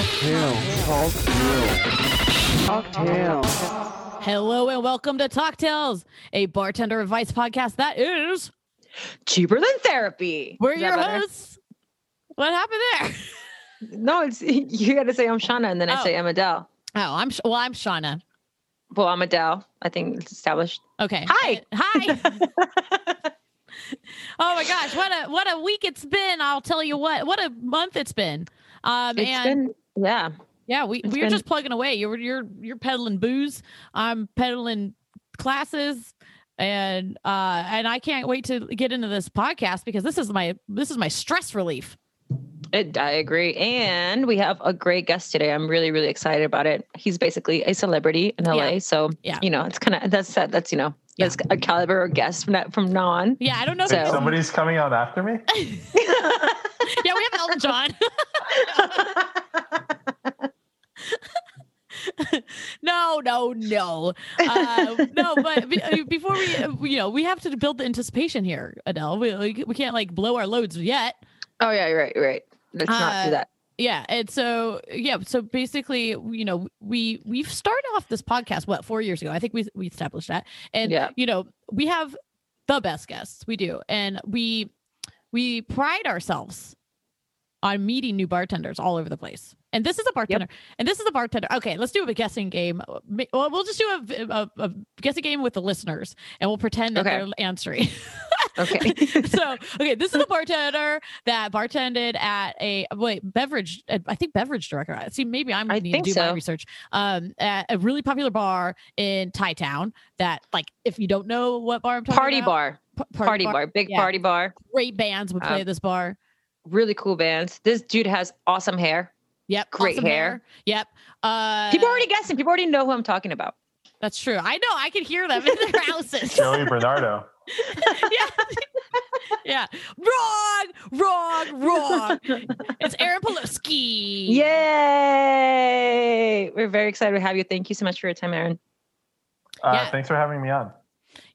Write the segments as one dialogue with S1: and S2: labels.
S1: Cocktail. Cocktail.
S2: Hello and welcome to Talktails, a bartender advice podcast that is.
S3: Cheaper than therapy.
S2: We're your
S3: better?
S2: hosts. What happened there?
S3: No, it's you got to say I'm Shauna and then I
S2: Oh.
S3: say I'm Adele.
S2: Oh, I'm well. I'm Shauna.
S3: Well, I'm Adele. I think it's established.
S2: Okay.
S3: Hi.
S2: Uh, hi. oh my gosh, what a what a week it's been. I'll tell you what. What a month it's been. Um,
S3: It's
S2: and
S3: been yeah.
S2: yeah, we
S3: it's
S2: we're
S3: been-
S2: just plugging away. You're you're you're peddling booze. I'm peddling classes. And uh and I can't wait to get into this podcast because this is my this is my stress relief.
S3: It, I agree. And we have a great guest today. I'm really, really excited about it. He's basically a celebrity in LA.
S2: Yeah.
S3: So,
S2: Yeah.
S3: you know, it's kind of, that's, that's, you know,
S2: Yeah.
S3: that's a caliber of guest from that, from now on.
S2: Yeah, I don't know.
S3: So-
S2: it's-
S4: Somebody's coming on after me?
S2: yeah, we have Elton John. no, no, no, uh, no. But be- uh, before we, uh, you know, we have to build the anticipation here, Adele. We we we can't like blow our loads yet.
S3: oh, yeah, you're right. Right. Let's not
S2: Uh,
S3: do that.
S2: Yeah, and so yeah, so basically, you know, we we've started off this podcast what four years ago. I think we we established that, and
S3: Yeah.
S2: you know, we have the best guests. We do, and we we pride ourselves on meeting new bartenders all over the place. And this is a bartender, and this is a bartender. Okay, let's do a guessing game. Well, we'll just do a, a, a guessing game with the listeners, and we'll pretend that
S3: Okay.
S2: they're answering.
S3: Okay.
S2: so okay this is a bartender that bartended at a wait beverage i think beverage director see maybe i'm
S3: I
S2: need to do my research um at a really popular bar in thai town that like if you don't know what bar i'm talking
S3: party
S2: about,
S3: bar.
S2: pa-
S3: Party, bar. Big
S2: yeah.
S3: party bar.
S2: great bands would play
S3: Um,
S2: at this bar
S3: Really cool bands. This dude has awesome hair.
S2: yep
S3: great
S2: awesome
S3: hair.
S2: yep uh
S3: People already guessing. People already know who I'm talking about.
S2: that's true i know i can hear them in their houses
S4: Joey Bernardo.
S2: yeah yeah wrong wrong wrong it's aaron Polsky.
S3: Yay! We're very excited to have you. Thank you so much for your time, Aaron.
S4: Uh,
S2: Yeah.
S4: Thanks for having me on.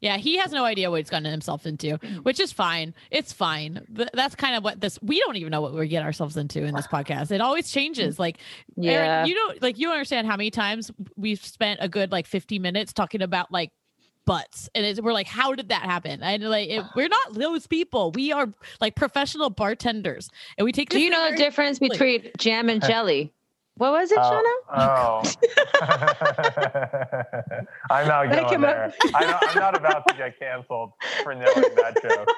S2: Yeah, he has no idea what he's gotten himself into, mm-hmm. which is fine. It's fine. That's kind of what this. We don't even know what we get ourselves into in this podcast. It always changes. Mm. Like,
S3: Yeah.
S2: Aaron, you don't like you don't understand how many times we've spent a good like fifty minutes talking about like butts, and it's, we're like, how did that happen? And like, it, we're not those people. We are like professional bartenders, and we take.
S3: Do you know the difference between jam and uh, jelly? What was it, Shauna?
S4: Oh. I'm not
S3: That
S4: going there.
S3: up-
S4: I know, I'm not about to get canceled for knowing that joke.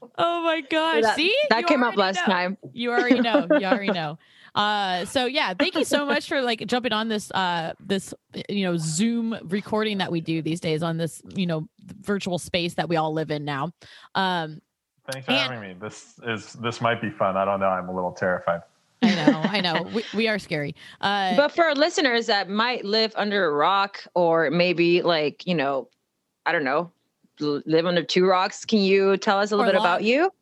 S2: Oh my gosh!
S3: that
S2: See,
S3: that
S2: You
S3: came up last
S2: know.
S3: time.
S2: You already know. You already know. Uh, so yeah, thank you so much for like jumping on this uh this you know Zoom recording that we do these days on this you know virtual space that we all live in now. Um,
S4: Thanks for
S2: And-
S4: having me. This is this might be fun. I don't know. I'm a little terrified.
S2: I know, I know, we, we are scary. Uh,
S3: But for our listeners that might live under a rock or maybe like, you know, I don't know, live under two rocks, can you tell us a little bit
S2: log.
S3: about you?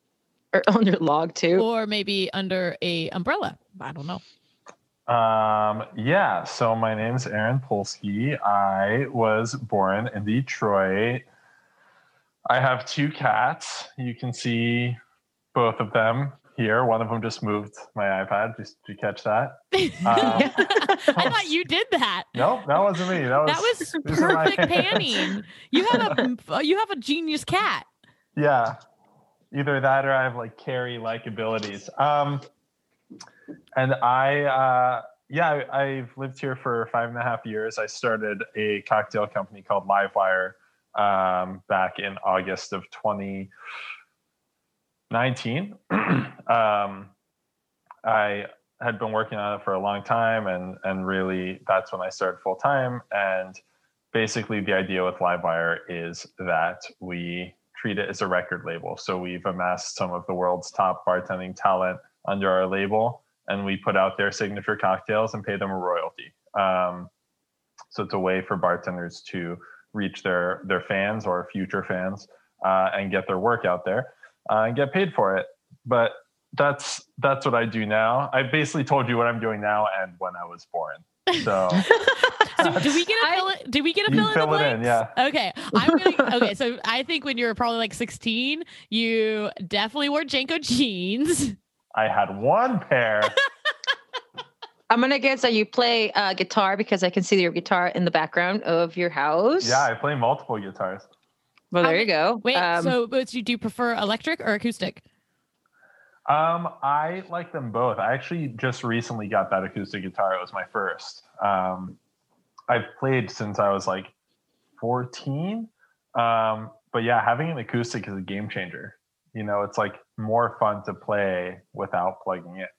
S3: Or under log too?
S2: or maybe under a umbrella. I don't know.
S4: Um, yeah. So my name's Aaron Polsky. I was born in Detroit. I have two cats. You can see both of them here. One of them just moved my iPad. Just did you catch that. Um,
S2: I thought you did that.
S4: Nope, that wasn't me. That was
S2: That was perfect panning. You have a you have a genius cat.
S4: Yeah. Either that or I have like Carrie like abilities. Um and I uh yeah, I, I've lived here for five and a half years. I started a cocktail company called Livewire um back in August of 2019. um I had been working on it for a long time and and really that's when I started full time and basically the idea with Livewire is that we treat it as a record label. So we've amassed some of the world's top bartending talent under our label, and we put out their signature cocktails and pay them a royalty. Um, so it's a way for bartenders to reach their their fans or future fans uh, and get their work out there uh, and get paid for it. But that's that's what I do now. I basically told you what I'm doing now and when I was born. So
S2: So do we get a
S3: I-
S2: fill it? Do we get a
S4: You
S2: fill in the
S4: fill it in,
S2: blanks?
S4: yeah.
S2: Okay, I'm gonna. Okay, so I think when you were probably like 16, you definitely wore JNCO jeans.
S4: I had one pair.
S3: I'm gonna guess that you play uh, guitar because I can see your guitar in the background of your house.
S4: Yeah, I play multiple guitars.
S3: Well, there
S2: ma-
S3: you go.
S2: Wait,
S3: Um,
S2: so but you do you prefer electric or acoustic?
S4: Um, I like them both. I actually just recently got that acoustic guitar. It was my first. Um, I've played since I was like 14. Um, but yeah, having an acoustic is a game changer. You know, it's like more fun to play without plugging it.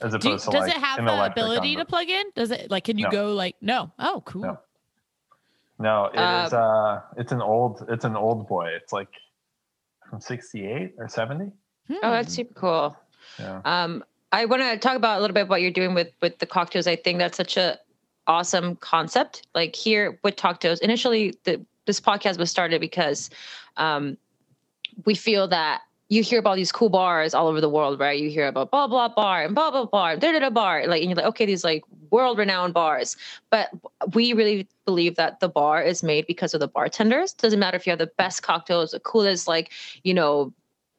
S4: As
S2: Do
S4: opposed to
S2: does
S4: like
S2: it have
S4: an
S2: the ability to plug in? Does it like can you
S4: No.
S2: go like no? Oh, cool.
S4: No. No, it is.
S3: Uh,
S4: it's an old. It's an old boy. It's like from '68 or '70.
S3: oh, that's super cool.
S4: Yeah.
S3: Um, I want to talk about a little bit what you're doing with with the cocktails. I think that's such a awesome concept. Like here with cocktails, initially the this podcast was started because um, we feel that you hear about these cool bars all over the world, right? You hear about blah blah bar and blah blah bar, da da da bar, like and you're like, okay, these like world renowned bars. But we really believe that the bar is made because of the bartenders. Doesn't matter if you have the best cocktails, the coolest like you know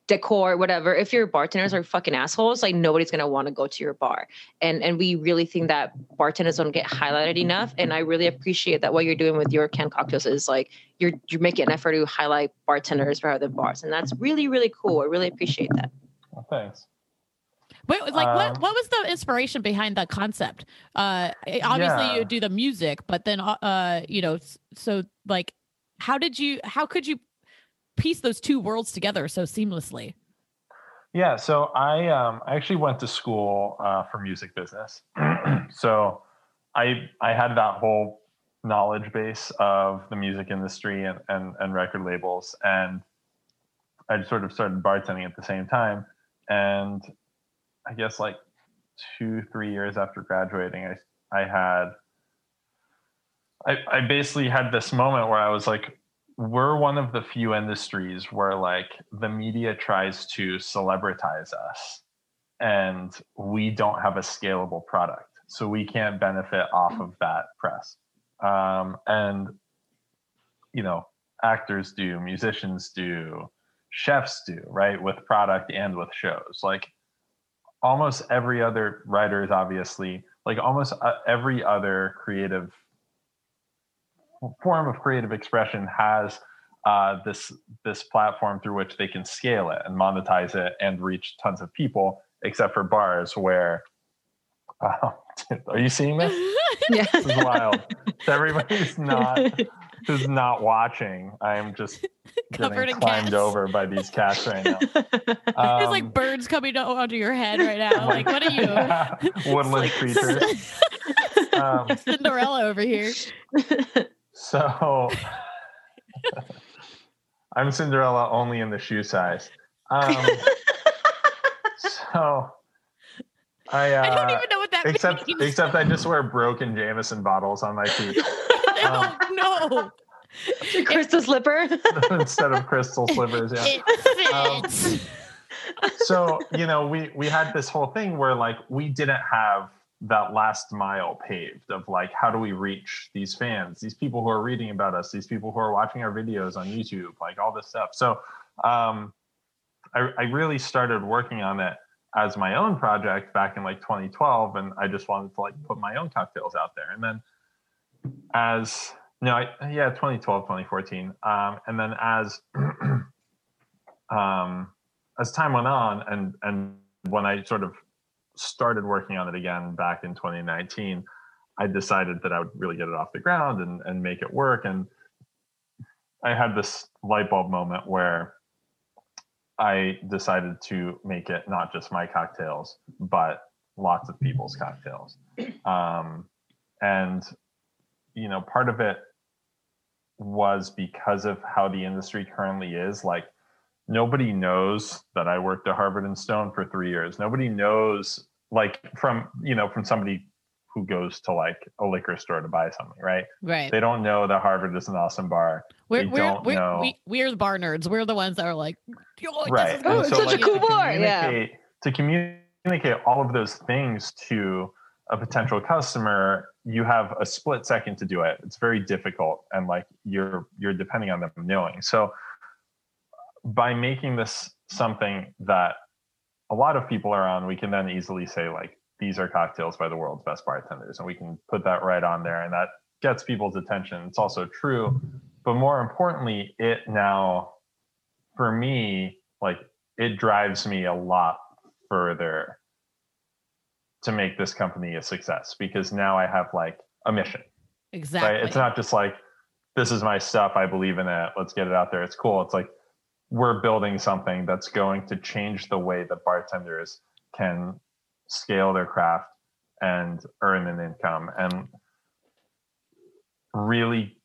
S3: decor, whatever. If your bartenders are fucking assholes, like nobody's gonna want to go to your bar. And and we really think that bartenders don't get highlighted enough. And I really appreciate that what you're doing with your canned cocktails is like you're you're making an effort to highlight bartenders rather than bars. And that's really, really cool. I really appreciate that.
S4: Well, thanks.
S2: Wait, like what?
S4: Um,
S2: What was the inspiration behind that concept? Uh, obviously
S4: Yeah.
S2: you do the music, but then, uh, uh, you know, so like, how did you? How could you piece those two worlds together so seamlessly?
S4: Yeah, so I um, I actually went to school uh, for music business. so I I had that whole knowledge base of the music industry and, and, and record labels, and I sort of started bartending at the same time. And I guess like two three years after graduating, I I had I, I basically had this moment where I was like, we're one of the few industries where like the media tries to celebritize us and we don't have a scalable product so we can't benefit off of that press. Um, and you know actors do musicians do chefs do right with product and with shows. Like almost every other writer is obviously like almost uh, every other creative form of creative expression has uh, this this platform through which they can scale it and monetize it and reach tons of people, except for bars where. Uh, are you seeing this?
S3: Yeah.
S4: This is wild. Everybody's not who's not watching. I am just
S2: Covered
S4: getting climbed
S2: cats.
S4: over by these cats right now.
S2: There's
S4: Um,
S2: like birds coming onto your head right now. Like, what are you?
S4: Woodland
S2: Like,
S4: creatures. Um,
S2: Cinderella over here.
S4: So I'm Cinderella only in the shoe size. Um, so I, uh,
S2: I don't even know what that
S4: except
S2: means.
S4: except I just wear broken Jameson bottles on my feet
S2: no, no.
S3: Crystal slipper.
S4: instead of crystal slivers. Yeah. Um, so you know we we had this whole thing where like we didn't have that last mile paved of like how do we reach these fans these people who are reading about us these people who are watching our videos on youtube like all this stuff. So um i, I really started working on it as my own project back in like 2012 and i just wanted to like put my own cocktails out there. And then as no I, yeah 2012 2014 um and then as um as time went on and and when i sort of started working on it again back in 2019 i decided that i would really get it off the ground and and make it work. And i had this light bulb moment where i decided to make it not just my cocktails but lots of people's cocktails. Um, and you know part of it was because of how the industry currently is. Like nobody knows that I worked at Harvard and Stone for three years. Nobody knows, like, from you know, from somebody who goes to like a liquor store to buy something, right?
S2: Right.
S4: They don't know that Harvard is an awesome bar,
S2: We're,
S4: they
S2: we're,
S4: don't
S2: we're,
S4: know.
S2: we, we're the bar nerds. We're the ones that are like, "Yo, this
S4: right?
S2: is
S3: Oh,
S2: good."
S3: it's such a cool bar, yeah.
S4: To communicate all of those things to a potential customer, you have a split second to do it. It's very difficult, and like you're you're depending on them knowing. So by making this something that a lot of people are on, we can then easily say like, these are cocktails by the world's best bartenders, and we can put that right on there, and that gets people's attention. It's also true, but more importantly, it now, for me, like it drives me a lot further to make this company a success because now I have like a mission.
S2: Exactly.
S4: Right? It's not just like this is my stuff. I believe in it. Let's get it out there. It's cool. It's like we're building something that's going to change the way that bartenders can scale their craft and earn an income and really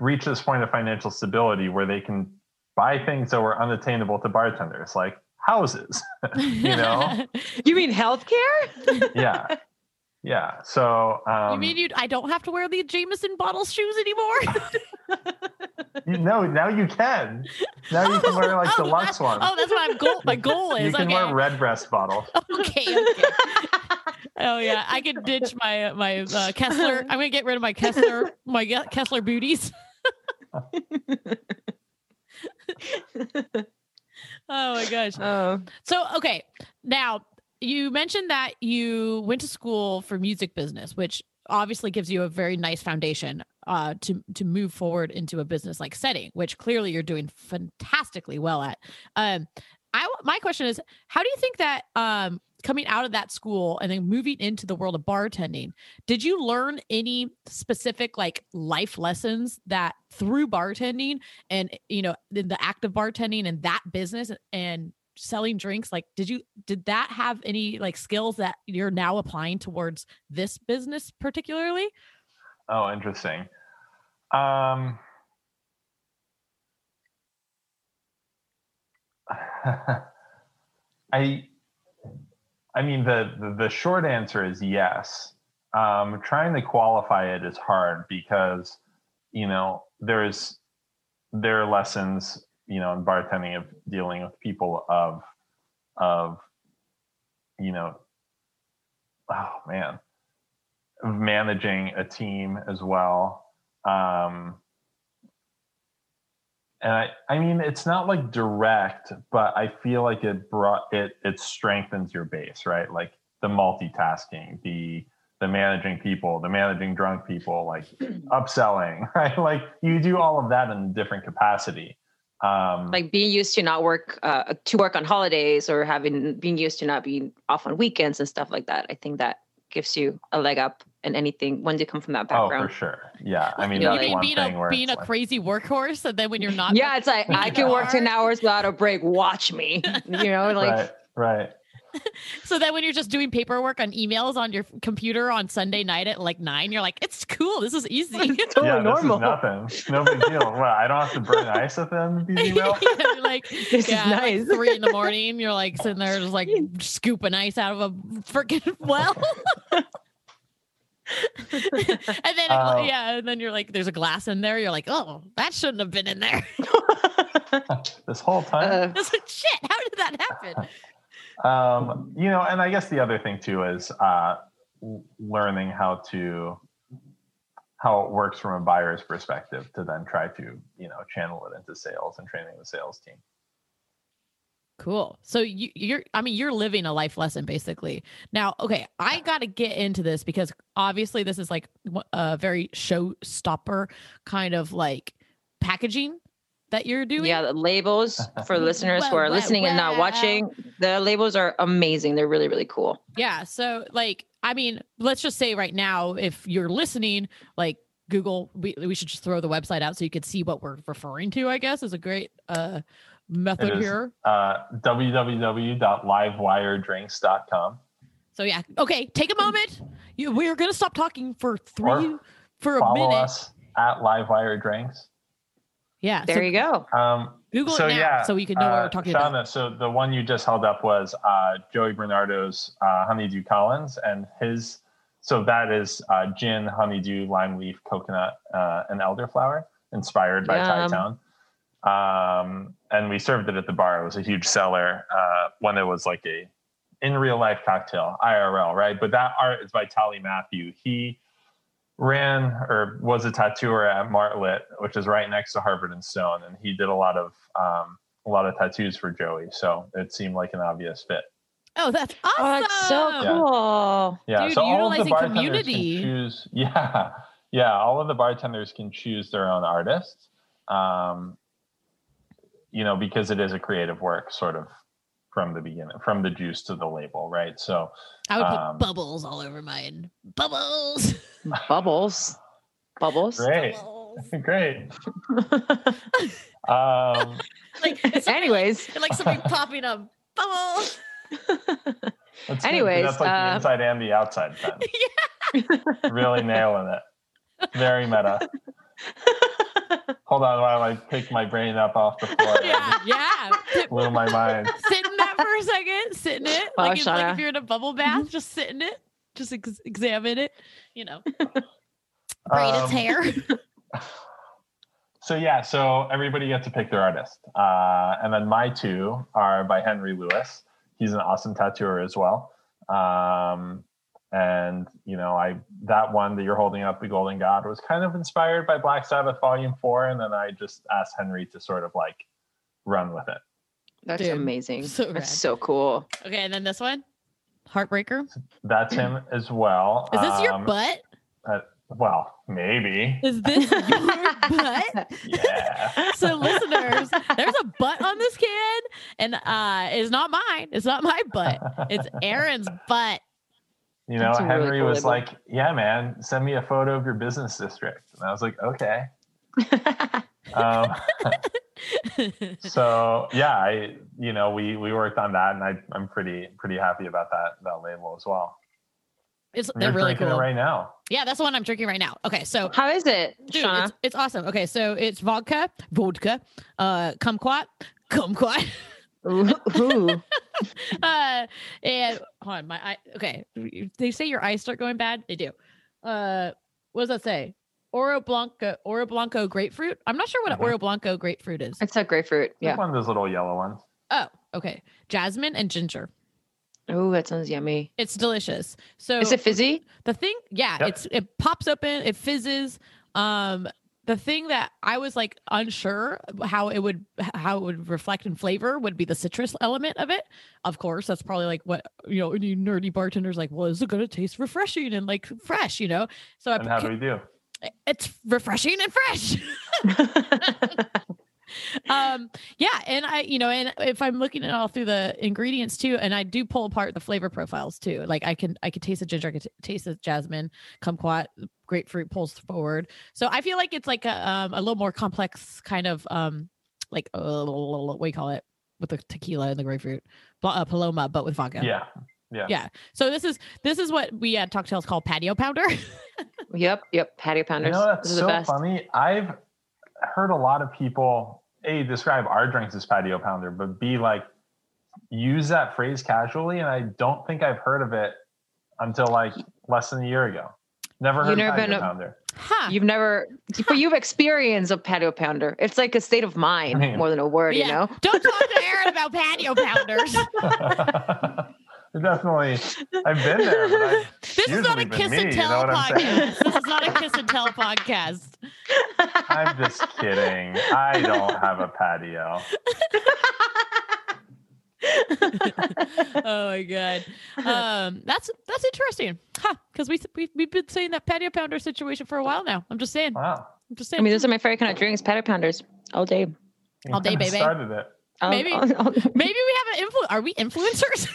S4: reach this point of financial stability where they can buy things that were unattainable to bartenders like houses you know?
S3: You mean healthcare?
S4: Yeah. Yeah. So um,
S2: you mean you i don't have to wear the jameson bottle shoes anymore
S4: you know now you can now you can wear like
S2: oh,
S4: deluxe ones
S2: oh that's what i'm goal my goal is
S4: you can
S2: okay.
S4: wear red breast bottle.
S2: okay okay oh yeah i can ditch my my uh, kessler i'm gonna get rid of my kessler my kessler booties oh my gosh.
S3: Oh.
S2: So okay, now you mentioned that you went to school for music business, which obviously gives you a very nice foundation uh, to to move forward into a business like setting, which clearly you're doing fantastically well at. Um, I my question is, how do you think that um, coming out of that school and then moving into the world of bartending, did you learn any specific like life lessons that through bartending and you know in the act of bartending and that business and selling drinks like did you did that have any like skills that you're now applying towards this business particularly
S4: oh interesting um i I mean, the, the, the short answer is yes. Um, trying to qualify it is hard because, you know, there's there are lessons, you know, in bartending of dealing with people of of, you know, oh man, of managing a team as well. Um, and I, I mean it's not like direct but i feel like it brought it it strengthens your base right? Like the multitasking the the managing people the managing drunk people like upselling right? Like you do all of that in a different capacity um
S3: like being used to not work uh, to work on holidays or having being used to not being off on weekends and stuff like that i think that gives you a leg up in anything when you come from that background.
S4: Oh, for sure. Yeah. I mean,
S2: you
S4: that's
S2: mean
S4: one
S2: being
S4: thing
S2: a,
S4: where
S2: being a
S4: like,
S2: crazy workhorse, and then when you're not,
S3: yeah, it's like I can work ten hours without a break. Watch me. You know, like
S4: right, right.
S2: so that when you're just doing paperwork on emails on your computer on Sunday night at like nine, you're like, it's cool. This is easy.
S3: It's totally
S4: yeah,
S3: normal.
S4: This is nothing. No big deal. Well, I don't have to burn ice at the end of these emails.
S2: yeah, like,
S3: This
S2: yeah,
S3: is
S2: like
S3: nice.
S2: three in the morning. You're like sitting there just like scooping ice out of a freaking well. and then
S4: Oh.
S2: yeah, and then you're like, there's a glass in there. You're like, oh, that shouldn't have been in there.
S4: this whole time.
S3: Uh,
S2: It's like, shit, how did that happen?
S4: Um, you know, and I guess the other thing too is uh, learning how to how it works from a buyer's perspective to then try to you know channel it into sales and training the sales team.
S2: Cool. So you, you're, I mean, you're living a life lesson basically. Now, okay, I got to get into this because obviously this is like a very showstopper kind of like packaging that you're doing.
S3: yeah, the labels for listeners who are
S2: well,
S3: listening and not watching. The labels are amazing. They're really, really cool.
S2: Yeah. So, like, I mean, let's just say right now, if you're listening, like Google, we, we should just throw the website out so you could see what we're referring to, I guess, is a great uh, method
S4: It is.
S2: here.
S4: Uh, www.livewiredrinks.com.
S2: So, yeah. Okay. Take a moment. You, we're going to stop talking for three,
S4: Or
S2: for a
S4: Follow
S2: minute.
S4: us at Livewire Drinks.
S2: Yeah.
S3: There
S2: so
S3: you go.
S4: Um,
S2: Google
S4: so
S2: it now
S4: yeah,
S2: so we can know what
S4: uh,
S2: we're talking
S4: Shauna,
S2: about.
S4: So the one you just held up was uh, Joey Bernardo's uh, Honeydew Collins, and his. So that is uh, gin, honeydew, lime leaf, coconut, uh, and elderflower, inspired by Thai Town. Um, and we served it at the bar. It was a huge seller uh, when it was like a in real life cocktail, IRL, right? But that art is by Tally Matthew. He ran or was a tattooer at Martlet, which is right next to Harvard and Stone, and he did a lot of um, a lot of tattoos for Joey. So it seemed like an obvious fit.
S2: Oh, that's awesome.
S3: Oh, that's so
S4: Yeah.
S3: cool.
S4: Yeah,
S2: Dude,
S4: so all of the bartenders
S2: community.
S4: can choose. Yeah, yeah, all of the bartenders can choose their own artists. Um, you know, because it is a creative work, sort of from the beginning, from the juice to the label, right? So,
S2: I would put
S4: um,
S2: bubbles all over mine. Bubbles.
S3: Bubbles. Bubbles.
S4: great,
S2: Bubbles.
S4: great. Um,
S2: Like
S3: Anyways.
S2: like somebody popping a bubble.
S4: that's good.
S3: Anyways,
S4: that's like
S3: uh,
S4: the inside and the outside. Then. really nailing it. Very meta. Hold on while I pick my brain up off the floor.
S2: yeah, yeah.
S4: Blew my mind.
S2: Sit in that for a second. Sit in it.
S3: Wow,
S2: Like, it's like if you're in a bubble bath, just sit in it. Just ex- examine it. You know, braid its
S4: Um,
S2: hair.
S4: So yeah, so everybody gets to pick their artist, uh, and then my two are by Henry Lewis. He's an awesome tattooer as well, um, and you know, I that one that you're holding up, the Golden God, was kind of inspired by Black Sabbath Volume Four, and then I just asked Henry to sort of like run with it.
S3: That's
S2: Dude,
S3: amazing.
S2: so
S3: That's
S2: rad.
S3: so cool.
S2: Okay, and then this one, Heartbreaker.
S4: That's him as well.
S2: Is this your
S4: Um,
S2: butt?
S4: Well, maybe.
S2: Is this your butt?
S4: Yeah.
S2: So listeners, there's a butt on this kid, and uh, it's not mine. It's not my butt. It's Aaron's butt.
S4: You know,
S3: That's a really
S4: Henry
S3: cool
S4: was
S3: label.
S4: like, "Yeah, man, send me a photo of your business district," and I was like, "Okay." Um, so yeah, I you know we we worked on that, and I I'm pretty pretty happy about that that label as well.
S2: It's
S4: And
S2: they're really cool.
S4: right now.
S2: Yeah, that's the one I'm drinking right now. Okay, so
S3: How is it,
S2: dude,
S3: Shauna?
S2: it's, it's awesome. Okay, so it's vodka, vodka, uh, kumquat, kumquat,
S3: Ooh, ooh.
S2: uh, and hold on, my eye. Okay, they say your eyes start going bad. They do. Uh, what does that say? Oro Blanco, Oro Blanco grapefruit. I'm not sure what
S4: Mhm.
S2: an Oro Blanco grapefruit is.
S3: It's a grapefruit.
S4: Yeah.
S3: Yeah.
S4: One of those little yellow ones.
S2: Oh, okay. Jasmine and ginger.
S3: Oh, that sounds yummy.
S2: It's delicious. So
S3: Is it fizzy?
S2: the thing, yeah,
S4: Yep.
S2: it's it pops open, it fizzes. Um, the thing that I was like unsure how it would how it would reflect in flavor would be the citrus element of it. Of course, that's probably like what you know, any nerdy bartenders like, well, is it gonna taste refreshing and like fresh, you know? So I
S4: how do we do?
S2: It's refreshing and fresh. um yeah and i you know and if i'm looking at all through the ingredients too and i do pull apart the flavor profiles too like i can i could taste the ginger i could t- taste the jasmine kumquat grapefruit pulls forward so i feel like it's like a, um, a little more complex kind of um like uh, what do you call it with the tequila and the grapefruit uh, paloma but with vodka
S4: Yeah. Yeah.
S2: yeah so this is this is what we at Talktails call patio pounder
S3: yep, yep. Patio
S4: You know that's
S3: this is the
S4: so
S3: best.
S4: funny. I've heard a lot of people a describe our drinks as patio pounder, but b like use that phrase casually, and I don't think I've heard of it until like less than a year ago. Never
S3: You
S4: heard
S3: never
S4: of patio
S3: been a-
S4: pounder.
S2: huh
S3: You've never, but you've experienced a patio pounder. It's like a state of mind
S4: I mean-
S3: more than a word, you know?
S2: don't talk to aaron about patio pounders
S4: Definitely, I've been there. But I,
S2: This is not a kiss
S4: me,
S2: and
S4: you know
S2: tell
S4: what I'm saying?
S2: podcast. This is not a kiss and tell podcast.
S4: I'm just kidding. I don't have a patio.
S2: oh my god, um, that's that's interesting, huh? Because we we we've been saying that patio pounder situation for a while now. I'm just saying.
S4: Wow.
S2: I'm just saying.
S3: I mean, those are my favorite kind of drinks, patio pounders all day.
S4: You
S2: All day, baby.
S4: Started it.
S3: All-
S2: Maybe.
S3: all- all-
S2: Maybe we have an influ. Are we influencers?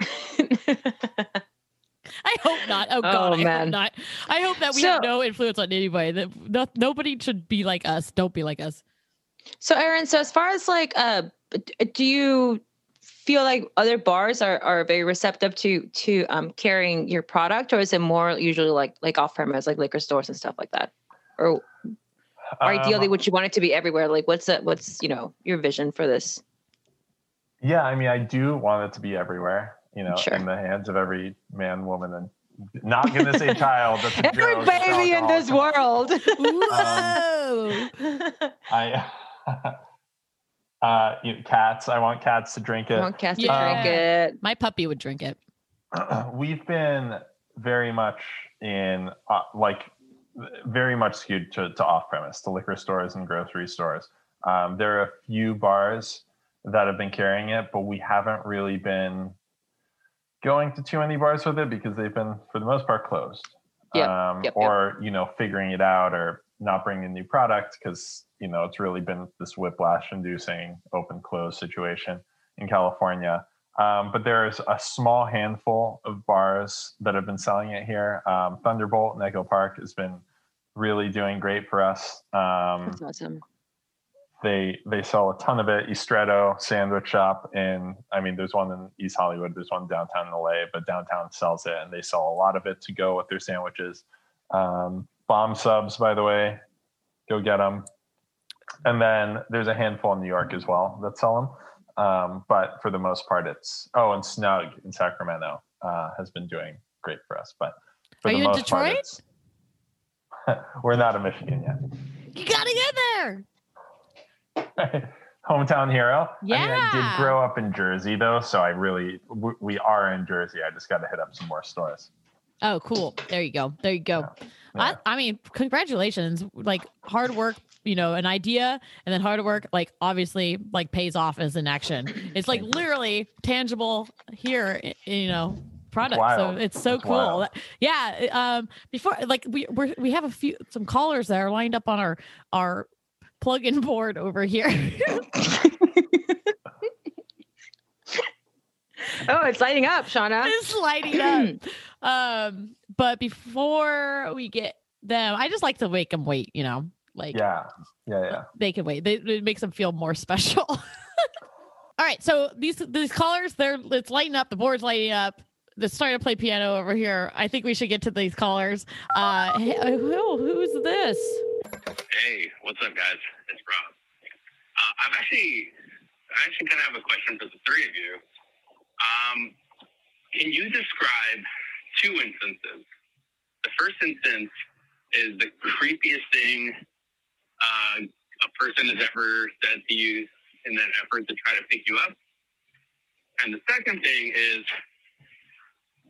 S2: I hope not. Oh god,
S3: Oh,
S2: I hope not. I hope that we have no influence on anybody. That no, nobody should be like us. Don't be like us.
S3: So, Aaron, so as far as like, uh, do you feel like other bars are, are very receptive to to um, carrying your product, or is it more usually like like off premise, like liquor stores and stuff like that? Or ideally,
S4: Um,
S3: would you want it to be everywhere? Like, what's the, what's you know your vision for this?
S4: Yeah, I mean, I do want it to be everywhere, you know,
S3: Sure.
S4: in the hands of every man, woman, and not going to say child. That's a
S3: Every
S4: joke.
S3: baby
S4: It's
S3: in this world.
S2: Whoa.
S4: I, uh, you know, cats. I want cats to drink
S3: I
S4: it.
S3: want Cass to
S2: Yeah.
S3: drink it.
S2: My puppy would drink it.
S4: We've been very much in, uh, like, very much skewed to, to off premise, to liquor stores and grocery stores. Um, there are a few bars that have been carrying it, but we haven't really been going to too many bars with it because they've been for the most part closed.
S3: Yep,
S4: Um,
S3: yep, yep.
S4: or you know figuring it out or not bringing a new product because you know it's really been this whiplash inducing open close situation in California. Um, but there's a small handful of bars that have been selling it here. Um, Thunderbolt in Echo Park has been really doing great for us. Um,
S3: That's awesome.
S4: They they sell a ton of it. Estretto sandwich shop in I mean there's one in East Hollywood, there's one downtown LA, but downtown sells it and they sell a lot of it to go with their sandwiches. Um, bomb subs, by the way, go get them. And then there's a handful in New York as well that sell them. Um, but for the most part, it's oh, and Snug in Sacramento uh, has been doing great for us. But for
S2: Are
S4: the
S2: you in
S4: most part,
S2: Detroit?
S4: it's- we're not in Michigan yet.
S2: You gotta get there.
S4: hometown hero. I mean, I did grow up in Jersey though, so I really we, we are in Jersey. I just got to hit up some more stores.
S2: Oh, cool. There you go. There you go.
S4: Yeah.
S2: I, I mean, congratulations. Like hard work, you know, an idea and then hard work, like obviously like pays off as an action. It's like literally tangible here, you know, product.
S4: wild.
S2: So it's so
S4: It's
S2: cool.
S4: wild.
S2: Yeah. Um, before like we we're, we have a few, some callers that are lined up on our, our plug-in board over here.
S3: Oh, it's lighting up, Shauna.
S2: it's lighting up. Um, but before we get them, I just like to make them wait, you know, like
S4: Yeah, yeah, yeah.
S2: they can wait. They, it makes them feel more special. All right, so these these callers, they're it's lighting up. The board's lighting up. They're starting to play piano over here. I think we should get to these callers. Uh, hey, who, who's this?
S1: Hey, what's up, guys? It's Rob. Uh, I'm actually, I actually kind of have a question for the three of you. Um, can you describe two instances? The first instance is the creepiest thing uh, a person has ever said to you in that effort to try to pick you up. And the second thing is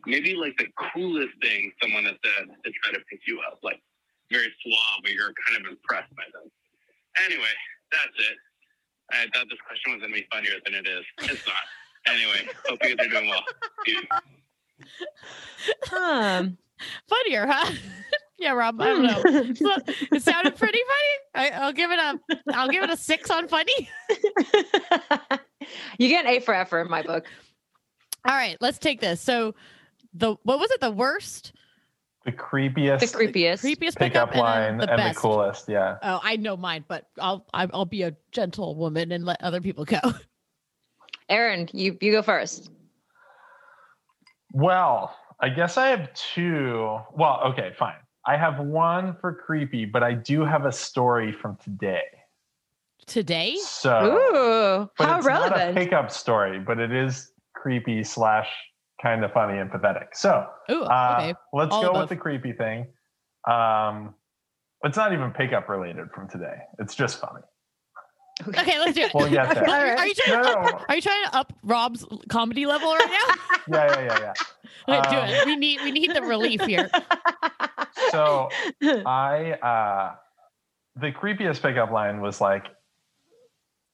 S1: maybe like the coolest thing someone has said to try to pick you up, like very suave, but you're kind of impressed by them. Anyway, that's it. I thought this question was going to be funnier than it is. It's not. Anyway, hope you guys are doing well.
S3: Um,
S2: Funnier, huh? yeah, Rob. I don't know. So, it sounded pretty funny. I, I'll give it a I'll give it a six on funny.
S3: you get an A for effort in my book.
S2: All right, let's take this. So the what was it? The worst,
S4: The creepiest,
S3: The creepiest.
S2: creepiest
S4: pickup,
S2: pickup,
S4: line
S2: and, then
S4: and
S2: the
S4: the coolest. Yeah.
S2: Oh, I know mine, but I'll I- I'll be a gentle woman and let other people go.
S3: Aaron, you you go first.
S4: Well, I guess I have two. Well, okay, fine. I have one for creepy, but I do have a story from today.
S2: Today,
S4: So,
S3: Ooh,
S4: but
S3: how
S4: it's not a
S3: relevant.
S4: pickup story, but it is creepy slash kind of funny and pathetic. So,
S2: ooh,
S4: uh,
S2: okay,
S4: let's
S2: all
S4: go
S2: above.
S4: with the creepy thing. Um, it's not even pickup related from today. It's just funny.
S2: okay, let's do it.
S4: We'll get there.
S3: All right.
S2: Are you trying
S4: No,
S2: to
S4: no.
S2: up, Are you trying to up Rob's comedy level right now?
S4: Yeah, yeah, yeah, yeah.
S2: Okay, do
S4: Um,
S2: it. We need we need the relief here.
S4: So I uh the creepiest pickup line was like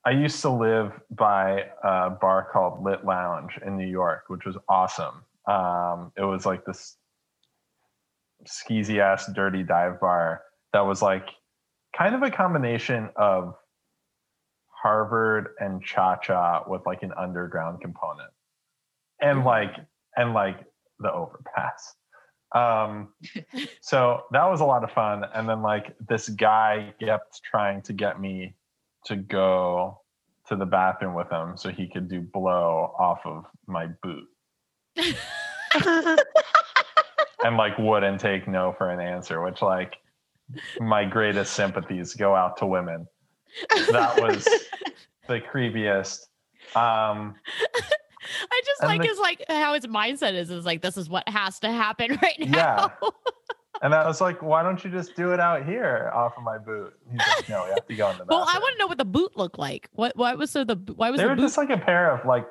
S4: I used to live by a bar called Lit Lounge in New York, which was awesome. Um it was like this skeezy ass dirty dive bar that was like kind of a combination of Harvard and Cha Cha with like an underground component. And like and like the overpass. Um so that was a lot of fun. And then like this guy kept trying to get me to go to the bathroom with him so he could do blow off of my boot and like wouldn't take no for an answer, which like my greatest sympathies go out to women. That was the creepiest. Um
S2: I just like
S4: the-
S2: his like how his mindset is is like this is what has to happen right now.
S4: and I was like, why don't you just do it out here off of my boot? He's like, no, we have to go in the bathroom.
S2: well, I want to know what the boot looked like. What why was so the why was
S4: They
S2: the
S4: were
S2: boot
S4: just like a pair of like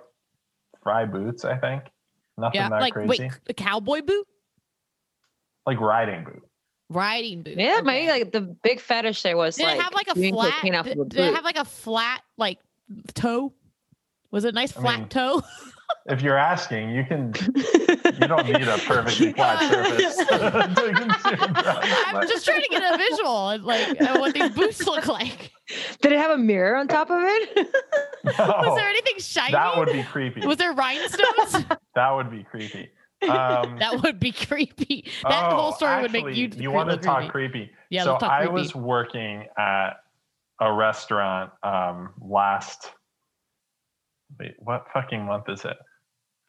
S4: Frye boots, I think. Nothing
S2: yeah
S4: that
S2: like
S4: crazy.
S2: wait a cowboy boot
S4: Like riding boot.
S2: riding boot
S3: yeah,
S2: okay.
S3: maybe like the big fetish there was
S2: did
S3: like
S2: it have like a flat
S3: cocaine off
S2: did,
S3: a
S2: did it have like a flat like toe was it a nice
S4: I
S2: flat
S4: mean,
S2: toe
S4: If you're asking, you can You don't need a perfectly flat surface to consume drugs.
S2: I'm just trying to get a visual of like uh, what these boots look like.
S3: Did it have a mirror on top of it?
S2: Was there anything shiny?
S4: that would be creepy.
S2: Was there rhinestones?
S4: That would be creepy. Um,
S2: that would be creepy. That
S4: oh,
S2: whole story would make you.
S4: You want to talk
S2: creepy.
S4: creepy?
S2: Yeah,
S4: so
S2: let's
S4: I
S2: creepy.
S4: was working at a restaurant um, last. Wait, what fucking month is it?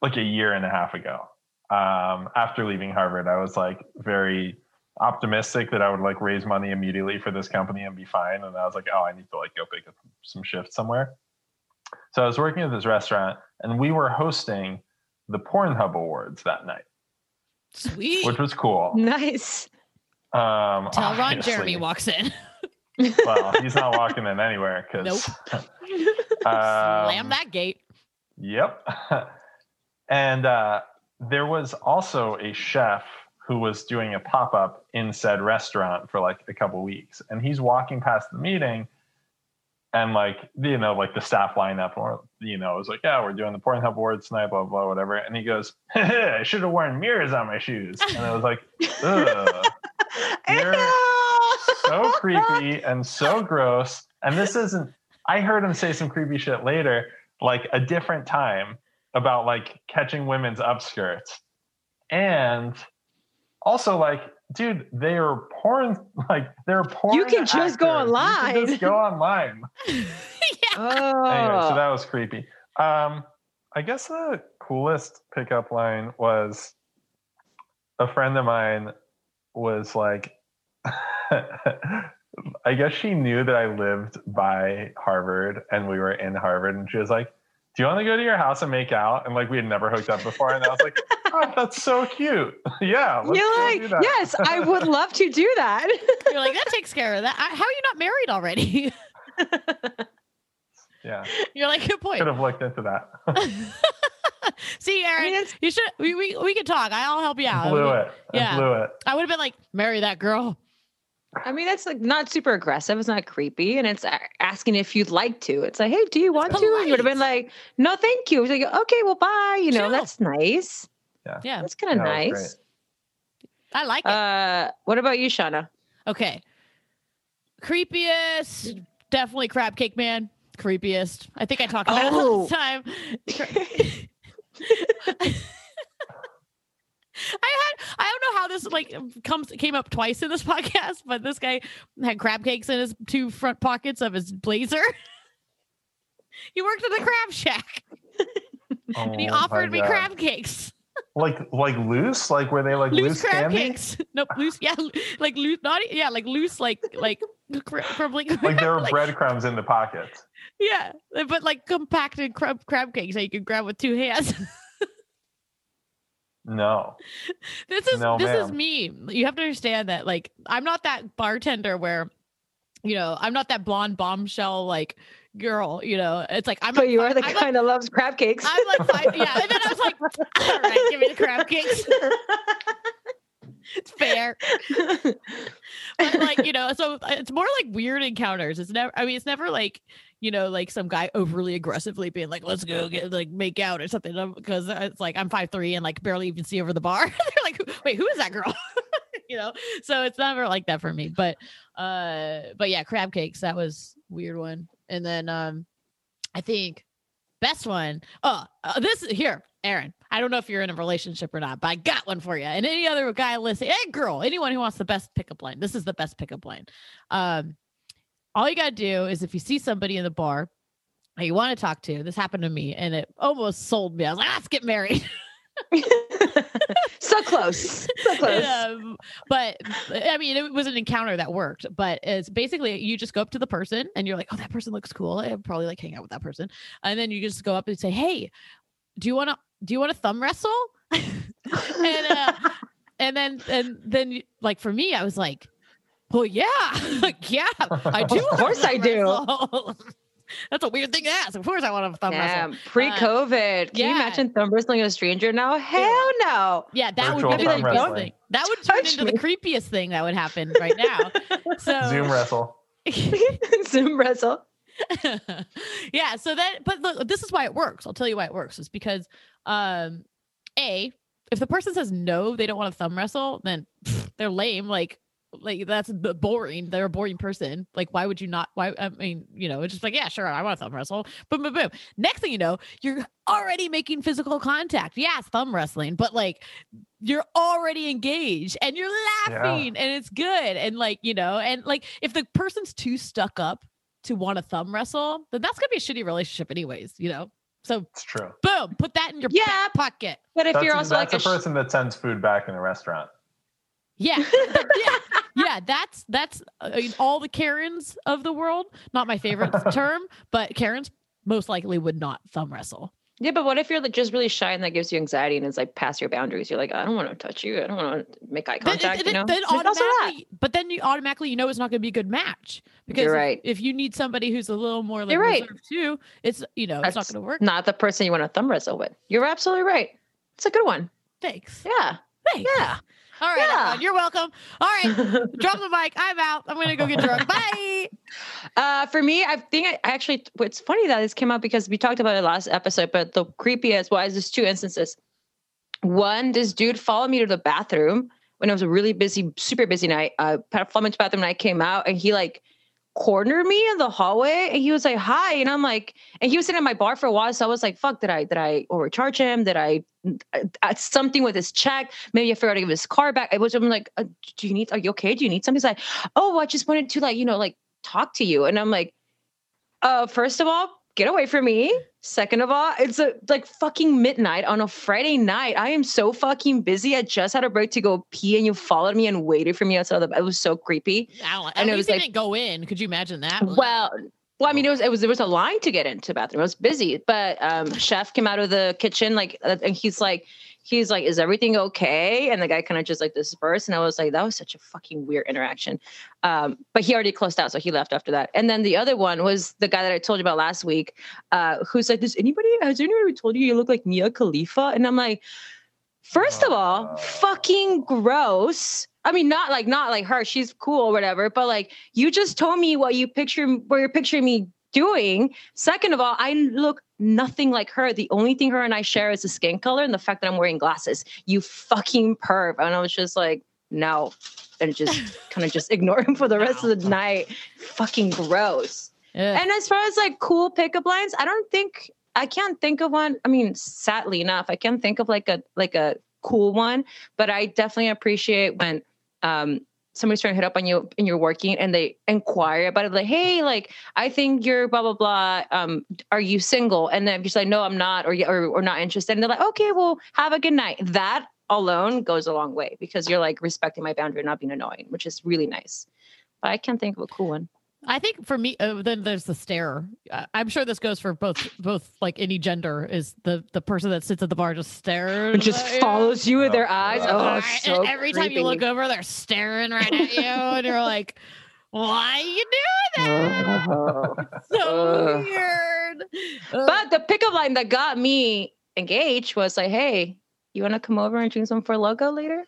S4: Like a year and a half ago. Um, after leaving Harvard, I was like very optimistic that I would like raise money immediately for this company and be fine. And I was like, oh, I need to like go pick up some shifts somewhere. So I was working at this restaurant, and we were hosting the Pornhub Awards that night,
S2: Sweet.
S4: which was cool.
S3: nice.
S4: Um,
S2: Tell Ron. Jeremy walks in.
S4: well, he's not walking in anywhere because.
S2: Slam that gate.
S4: Yep. and uh, there was also a chef who was doing a pop up in said restaurant for like a couple weeks, and he's walking past the meeting. And like you know, like the staff lineup, or you know, it was like, yeah, we're doing the Pornhub Awards tonight, blah blah, whatever. And he goes, I should have worn mirrors on my shoes. And I was like, Ugh. You're so creepy and so gross. And this isn't, I heard him say some creepy shit later, like a different time about like catching women's upskirts. And also, like, dude, they are porn, like, they're porn.
S3: You can just go
S4: actors. You can
S3: online.
S4: just go online.
S2: yeah.
S3: Oh.
S4: Anyway, so that was creepy. Um, I guess the coolest pickup line was a friend of mine was like, I guess she knew that I lived by Harvard and we were in Harvard, and she was like, "Do you want to go to your house and make out?" And like we had never hooked up before, and I was like, oh, "That's so cute." yeah, let's
S3: You're like,
S4: do that.
S3: yes, I would love to do that.
S2: You're like, that takes care of that. I, how are you not married already?
S4: yeah,
S2: You're like, good point.
S4: could have looked into that.
S2: See,
S3: I
S2: Aaron,
S3: mean,
S2: you should. We we we could talk. I'll help you out.
S4: blew it.
S2: Yeah.
S4: I blew it.
S2: I would have been like, marry that girl.
S3: I mean, that's like not super aggressive. It's not creepy, and it's asking if you'd like to. It's like, hey, do you want to? And you would have been like, no, thank you. It's like, okay, well, bye. You know,
S2: Chill.
S3: that's nice.
S2: Yeah,
S3: That's kind of
S4: Yeah,
S3: nice.
S2: I like it.
S3: Uh, what about you, Shauna?
S2: Okay. Creepiest, definitely crab cake man. Creepiest. I think I talked about it
S3: Oh.
S2: last time. I had I don't know how this like comes came up twice in this podcast, but this guy had crab cakes in his two front pockets of his blazer. he worked at the crab shack and he
S4: Oh
S2: offered me
S4: God.
S2: crab cakes.
S4: like like loose like were they like
S2: loose,
S4: loose,
S2: crab
S4: candy
S2: cakes. Nope, loose. Yeah, like loose. Not yeah, like loose. Like like cr- crumbling.
S4: like there were
S2: like-
S4: breadcrumbs in the pockets
S2: Yeah, but like compacted crab crab cakes that you can grab with two hands.
S4: No
S2: this is
S4: No,
S2: this is me. You have to understand that like I'm not that bartender where, you know, I'm not that blonde bombshell like girl. You know, it's like I'm.
S3: But
S2: a
S3: you
S2: fi-
S3: are the
S2: I'm
S3: kind that loves crab cakes.
S2: I'm like five, yeah, and then I was like, all right, give me the crab cakes. It's fair. but like you know so uh, it's more like weird encounters it's never i mean it's never like you know like some guy overly aggressively being like let's go get like make out or something. Because it's like i'm five three and like barely even see over the bar. They're like wait who is that girl? You know? So it's never like that for me. But uh but yeah crab cakes that was weird one. And then um i think best one oh uh, this here aaron i don't know if you're in a relationship or not but i got one for you and any other guy listening hey girl anyone who wants the best pickup line this is the best pickup line. Um all you gotta do is if you see somebody in the bar that you want to talk to this happened to me and it almost sold me i was like let's get married
S3: so close. So close.
S2: um, but I mean, it was an encounter that worked. But it's basically you just go up to the person and you're like, "Oh, that person looks cool. I'd probably like hang out with that person." And then you just go up and say, "Hey, do you want to do you want to thumb wrestle?" and uh, and then and then like for me, I was like, "Well, yeah, yeah, I do.
S3: Of course I do.
S2: do." That's a weird thing to ask. Of course, I want to thumb wrestle.
S3: Damn, pre-COVID. Can you
S2: yeah.
S3: imagine thumb wrestling a stranger now? Hell no.
S2: Yeah, that
S4: Virtual
S2: would be the
S3: thumb
S4: wrestling.
S2: thing. That would turn
S3: Touch
S2: into the creepiest thing that would happen right now. So
S4: zoom wrestle
S3: Zoom wrestle.
S2: yeah. So that, but look, this is why it works. I'll tell you why it works. Is because, um, a, if the person says no, they don't want to thumb wrestle, then pfft, they're lame. Like like that's b- boring. They're a boring person. Like why would you not? Why I mean, you know, it's just like yeah, sure, I want to thumb wrestle. Boom, boom, boom. Next thing you know, you're already making physical contact. Yeah, it's thumb wrestling, but like you're already engaged and you're laughing and it's good and like you know and like if the person's too stuck up to want to thumb wrestle, then that's gonna be a shitty relationship anyways. You know. So
S4: It's true.
S2: boom, put that in your
S3: Yeah.
S2: pocket.
S3: But if
S4: That's,
S3: you're also
S4: that's
S3: like
S4: a
S3: a sh-
S4: person that sends food back in a restaurant.
S2: Yeah, yeah, yeah. That's that's uh, I mean, all the Karens of the world. Not my favorite term, but Karens most likely would not thumb wrestle.
S3: Yeah, but what if you're like just really shy and that gives you anxiety and it's like past your boundaries? You're like, I don't want to touch you. I don't want to make eye contact.
S2: then-
S3: you know,
S2: then
S3: There's also that.
S2: automatically, but then you automatically you know it's not going to be a good match because
S3: You're
S2: if-
S3: right.
S2: if, you need somebody who's a little more like
S3: You're right.
S2: reserved too, it's you know it's not going to work.
S3: Not the person you want to thumb wrestle with. You're absolutely right. It's a good one.
S2: Thanks.
S3: Yeah.
S2: Thanks.
S3: Yeah.
S2: All right,
S3: Yeah.
S2: everyone, you're welcome. All right, drop the mic. I'm out. I'm gonna go get drunk. Bye.
S3: Uh, for me, I think I I actually, it's funny that this came out because we talked about it last episode, but the creepiest was there's two instances. One, this dude followed me to the bathroom when it was a really busy, super busy night. I Uh, followed me to the bathroom and I came out and he like cornered me in the hallway and he was like, hi. And I'm like, and he was sitting at my bar for a while. So I was like, fuck, did I, did I overcharge him? Did I, uh, something with his check? Maybe I forgot to give his car back. It was, I'm like, uh, do you need, are you okay? Do you need something? He's like, oh, I just wanted to like, you know, like talk to you. And I'm like, uh, first of all, get away from me. Second of all, it's a, like fucking midnight on a Friday night. I am so fucking busy. I just had a break to go pee and you followed me and waited for me outside of the, it was so creepy.
S2: I don't,
S3: And it was like-
S2: didn't go in. Could you imagine that?
S3: Well, well, I mean, it was, it was, there was a line to get into the bathroom. It was busy, but um, chef came out of the kitchen, like, uh, and he's like, he's like, is everything okay? And the guy kind of just like dispersed. And I was like, that was such a fucking weird interaction. Um, but he already closed out. So he left after that. And then the other one was the guy that I told you about last week, uh, who's like, does anybody, has anybody told you you look like Mia Khalifa? And I'm like, first of all, fucking gross. I mean, not like not like her. She's cool or whatever. But like, you just told me what you picture, what you're picturing me doing. Second of all, I look nothing like her. The only thing her and I share is the skin color and the fact that I'm wearing glasses. You fucking perv. And I was just like, no, and just kind of just ignore him for the rest of the night. Fucking gross.
S2: Ugh.
S3: And as far as like cool pickup lines, I don't think I can't think of one. I mean, sadly enough, I can't think of like a like a cool one, but I definitely appreciate when um somebody's trying to hit up on you and you're working and they inquire about it like hey like i think you're blah blah blah um are you single? And then if you're like no i'm not or or, or not interested. And they're like okay well have a good night. That alone goes a long way because you're like respecting my boundary and not being annoying which is really nice. But i can't think of a cool one
S2: I think for me, uh, then there's the stare. Uh, I'm sure this goes for both, both like any gender. Is the the person that sits at the bar just stares,
S3: it just
S2: at you?
S3: follows you with their
S4: Oh,
S3: eyes
S4: God.
S3: oh
S2: Uh,
S3: it's
S2: and
S3: so
S2: every time you look over, they're staring right at you, and you're like, "Why are you doing that?"
S3: Oh.
S2: so weird.
S3: But the pickup line that got me engaged was like, "Hey, you want to come over and drink some Four Loco later?"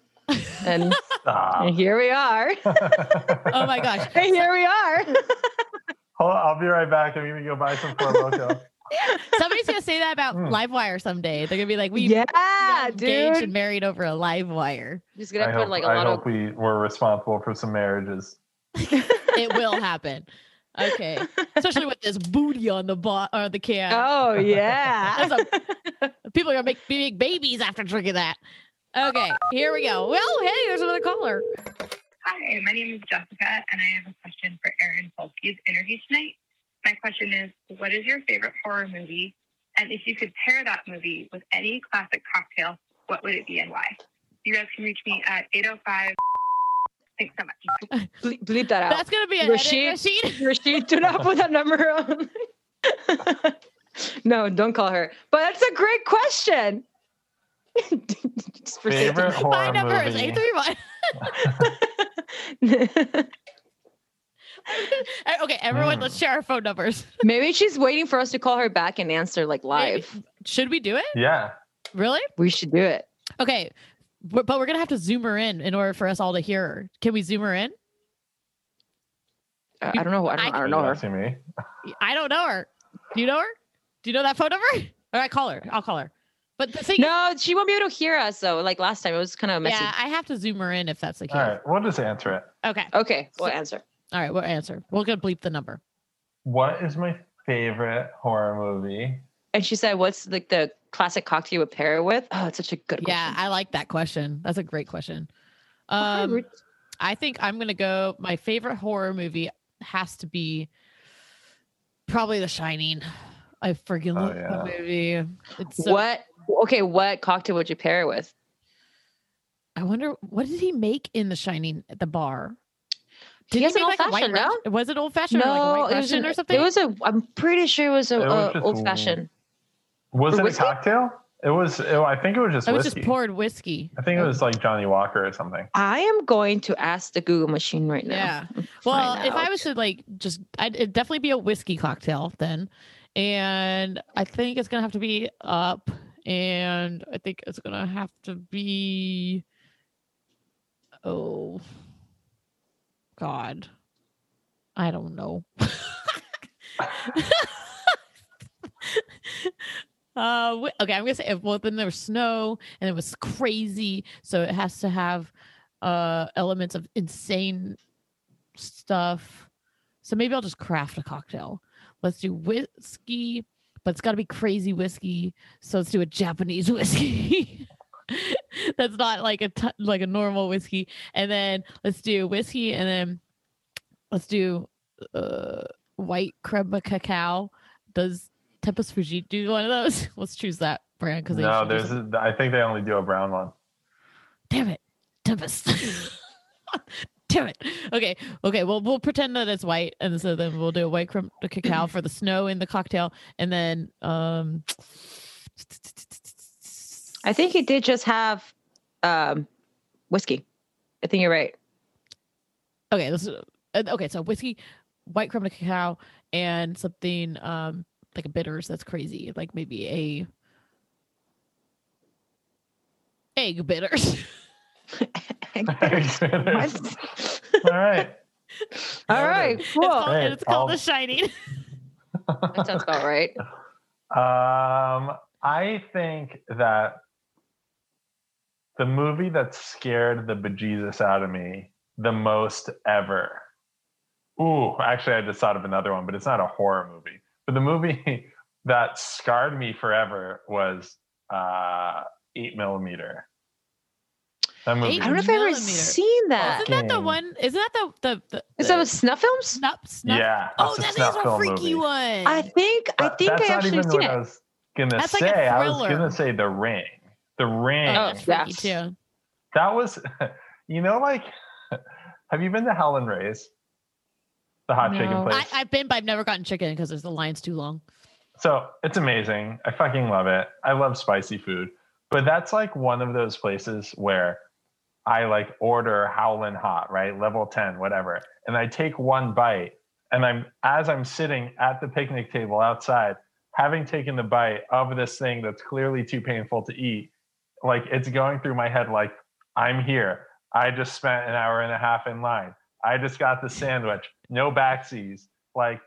S3: And, and here we are.
S2: oh my gosh,
S3: And here we are.
S4: Hold on, I'll be right back. I'm gonna go buy some Four Loco.
S2: somebody's gonna say that about
S4: Hmm.
S2: Livewire someday. They're gonna be like, "We
S3: yeah,
S2: got engaged
S3: dude.
S2: and married over a Livewire."
S3: Just gonna
S4: I
S3: put
S4: hope,
S3: like a
S4: I
S3: lot
S4: hope
S3: of.
S4: we were responsible for some marriages.
S2: It will happen. Okay, especially with this booty on the bot or the can.
S3: Oh yeah.
S2: A- people are gonna make big babies after drinking that. Okay, here we go. Well, hey, there's another caller.
S5: Hi, my name is Jessica, and I have a question for Aaron Polsky's interview tonight. My question is What is your favorite horror movie? And if you could pair that movie with any classic cocktail, what would it be and why? You guys can reach me at 805. Thanks so much.
S3: Ble- bleep that out.
S2: That's gonna be a
S3: Rashid?
S2: machine.
S3: Rashid, do not put that number on. no, don't call her. But that's a great question. Just for safety.
S4: Favorite horror
S2: My number is
S4: movie.
S2: eight three one. Okay, everyone, let's share our phone numbers.
S3: Maybe she's waiting for us to call her back and answer like live.
S2: Maybe. Should we do it?
S4: Yeah.
S2: Really?
S3: We should do it.
S2: Okay, but but we're gonna have to zoom her in in order for us all to hear her. Can we zoom her in?
S3: Uh, I don't know. I don't, I don't know her.
S4: asking me?
S2: I don't know her. Do you know her? Do you know that phone number? All right, call her. I'll call her. But the thing,
S3: No, she won't be able to hear us though. Like last time, it was kind of messy.
S2: yeah, I have to zoom her in if that's the case.
S4: All right, we'll just answer it.
S2: Okay.
S3: Okay, we'll
S2: So-
S3: answer.
S2: All right, we'll answer. We're gonna bleep the number.
S4: What is my favorite horror movie?
S3: And she said, "What's like the classic cocktail you would pair it with?" Oh, it's such a good question.
S2: Yeah,
S3: question.
S2: I like that question. That's a great question. Um,
S3: Ruth.
S2: I think I'm gonna go. My favorite horror movie has to be probably The Shining. I freaking
S4: Oh,
S2: love
S4: yeah.
S2: that movie. It's so,
S3: what? Okay, what cocktail would you pair it with?
S2: I wonder what did he make in The Shining at the bar?
S3: He
S2: Did
S3: has an
S2: make, like,
S3: old-fashioned, no?
S2: Rus- Was it old fashioned or like
S3: No,
S2: white
S3: it was an,
S2: or something?
S3: It was a. I'm pretty sure it was a
S4: It was
S3: uh,
S4: just
S3: old fashioned.
S4: Was
S3: Or
S4: it a cocktail? It was. It, I think it was just
S2: I was
S4: whiskey.
S2: just poured whiskey.
S4: I think it was like Johnnie Walker or something.
S3: I am going to ask the Google machine right now.
S2: Yeah. Well, if I was to like just, I'd it'd definitely be a whiskey cocktail then, and I think it's gonna have to be up, and I think it's gonna have to be, oh, God, I don't know. Uh, okay, I'm gonna say well. Then there was snow and it was crazy, so it has to have uh elements of insane stuff. So maybe I'll just craft a cocktail. Let's do whiskey, but it's got to be crazy whiskey. So let's do a Japanese whiskey. That's not like a t- like a normal whiskey. And then let's do whiskey, and then let's do uh white creme cacao. Does Tempus Fugit do one of those? Let's choose that brand because
S4: No, there's. A, I think they only do a brown one.
S2: damn it, Tempus. damn it. Okay, okay. Well, we'll pretend that it's white, and so then we'll do a white creme de cacao for the snow in the cocktail, and then um.
S3: I think he did just have um, whiskey. I think you're right.
S2: Okay, this is, uh, okay. So whiskey, white creme de cacao, and something um like a bitters that's crazy, like maybe a egg bitters.
S3: What?
S4: All right.
S3: All right,
S2: It's
S3: cool.
S2: called,
S4: Hey,
S2: it's called The Shining.
S3: That sounds about right.
S4: Um, I think that the movie that scared the bejesus out of me the most ever. Ooh, actually, I just thought of another one, but it's not a horror movie. But the movie that scarred me forever was uh, Eight Millimeter. That movie.
S3: I don't know if I've ever
S2: Millimeter.
S3: seen that.
S2: Isn't that the one? Isn't that the the, the,
S3: Is
S2: the
S3: that with snuff films?
S2: snuff snuff?
S4: Yeah.
S2: Oh,
S4: that's a
S2: that is a freaky
S4: movie.
S2: one.
S3: I think I
S4: But
S3: think
S4: that's
S3: I
S4: not
S3: actually
S4: even
S3: seen
S4: what
S3: it.
S4: I was gonna
S2: That's
S4: say.
S2: like a
S4: I was gonna say The Ring. The Ring.
S2: oh, that's freaky too.
S4: That was, you know, like, have you been to Howlin' Ray's, the hot chicken place?
S2: I, I've been, but I've never gotten chicken because there's the line's too long.
S4: so it's amazing. I fucking love it. I love spicy food, but that's like one of those places where I like order Howlin' Hot, right, level ten, whatever, and I take one bite, and I'm as I'm sitting at the picnic table outside, having taken the bite of this thing that's clearly too painful to eat, like it's going through my head like I'm here. I just spent an hour and a half in line. I just got the sandwich. No backsies. Like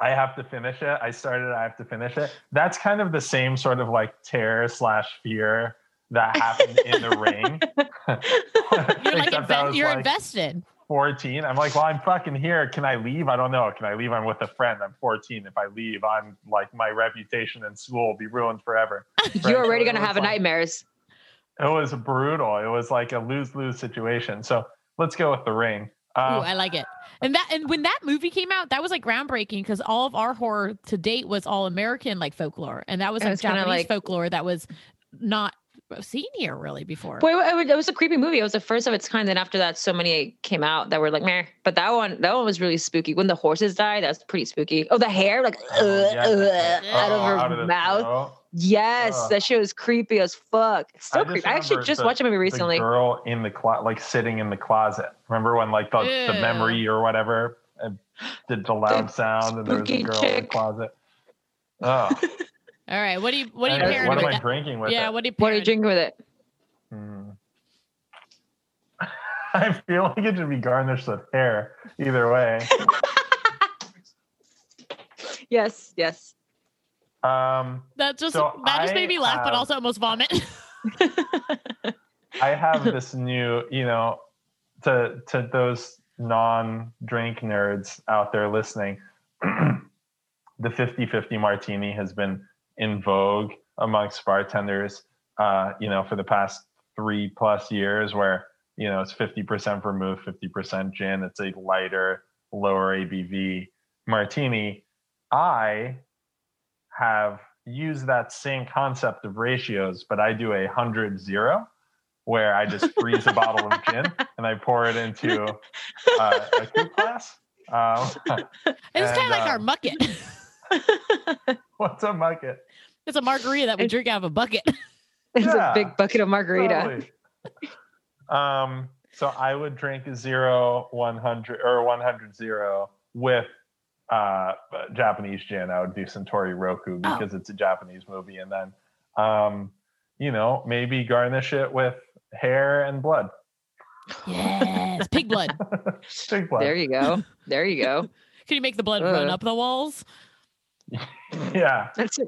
S4: I have to finish it. I started. I have to finish it. That's kind of the same sort of like terror slash fear that happened in the ring.
S2: You're like
S4: Except
S2: inve- you're
S4: like
S2: invested.
S4: 14. I'm like, well, I'm fucking here. Can I leave? I don't know. Can I leave? I'm with a friend. I'm 14. If I leave, I'm like my reputation in school will be ruined forever.
S3: You're already
S4: so
S3: gonna have
S4: like-
S3: nightmares.
S4: It was brutal. It was like a lose lose situation. So let's go with the ring.
S2: Ooh,
S4: Uh,
S2: I like it. And that and when that movie came out, that was like groundbreaking because all of our horror to date was all American like folklore, and that was
S3: It
S2: like
S3: was
S2: Japanese
S3: like-
S2: folklore that was not seen here really before.
S3: Boy, it was, a creepy movie. It was the first of its kind. Then after that, so many came out that were like, meh. But that one, that one was really spooky. When the horses died, that's pretty spooky. Oh, the hair, like, uh,
S4: Oh, yeah.
S3: uh, out of her
S4: the
S3: mouth.
S4: throat.
S3: Yes,
S4: Ugh.
S3: that shit was creepy as fuck. It's still
S4: I
S3: creepy. I actually just
S4: the-
S3: watched a movie
S4: The
S3: recently.
S4: girl in the closet, like sitting in the closet. Remember when like the, the memory or whatever did the loud sound and there was a
S3: spooky
S4: girl in the closet. Oh,
S2: all right, what do you what do you
S4: and
S2: pairing
S4: what
S2: with
S4: am I
S2: that?
S4: drinking with
S2: Yeah,
S4: it?
S2: what do you
S3: What are you
S2: pairing?
S3: drinking with it?
S4: Hmm. I feel like it should be garnished with hair either way.
S3: Yes, yes.
S4: Um,
S2: That just
S4: So
S2: that just
S4: I
S2: made me laugh, but also almost vomit.
S4: I have this new, you know, to to those non-drink nerds out there listening, the 50-50 martini has been in vogue amongst bartenders, uh, you know, for the past three plus years, where you know it's 50% vermouth, 50% gin. It's a lighter, lower ABV martini. I have used that same concept of ratios, but I do a hundred zero where I just freeze a bottle of gin and I pour it into uh, a coupe glass. Um,
S2: It's kind of like our
S4: um,
S2: bucket.
S4: what's a bucket?
S2: It's a margarita that we
S3: It-
S2: drink out of a bucket.
S3: It's
S4: Yeah.
S3: a big bucket of margarita.
S4: Totally. Um, so I would drink a zero, 100 or 100 zero with uh, Japanese gin. I would do Suntory Roku
S2: Oh.
S4: because it's a Japanese movie. And then, um, you know, maybe garnish it with hair and blood.
S2: Yes, pig blood.
S4: Pig blood.
S3: There you go. There you go.
S2: Can you make the blood run
S3: Uh.
S2: up the walls?
S4: yeah.
S3: That's a,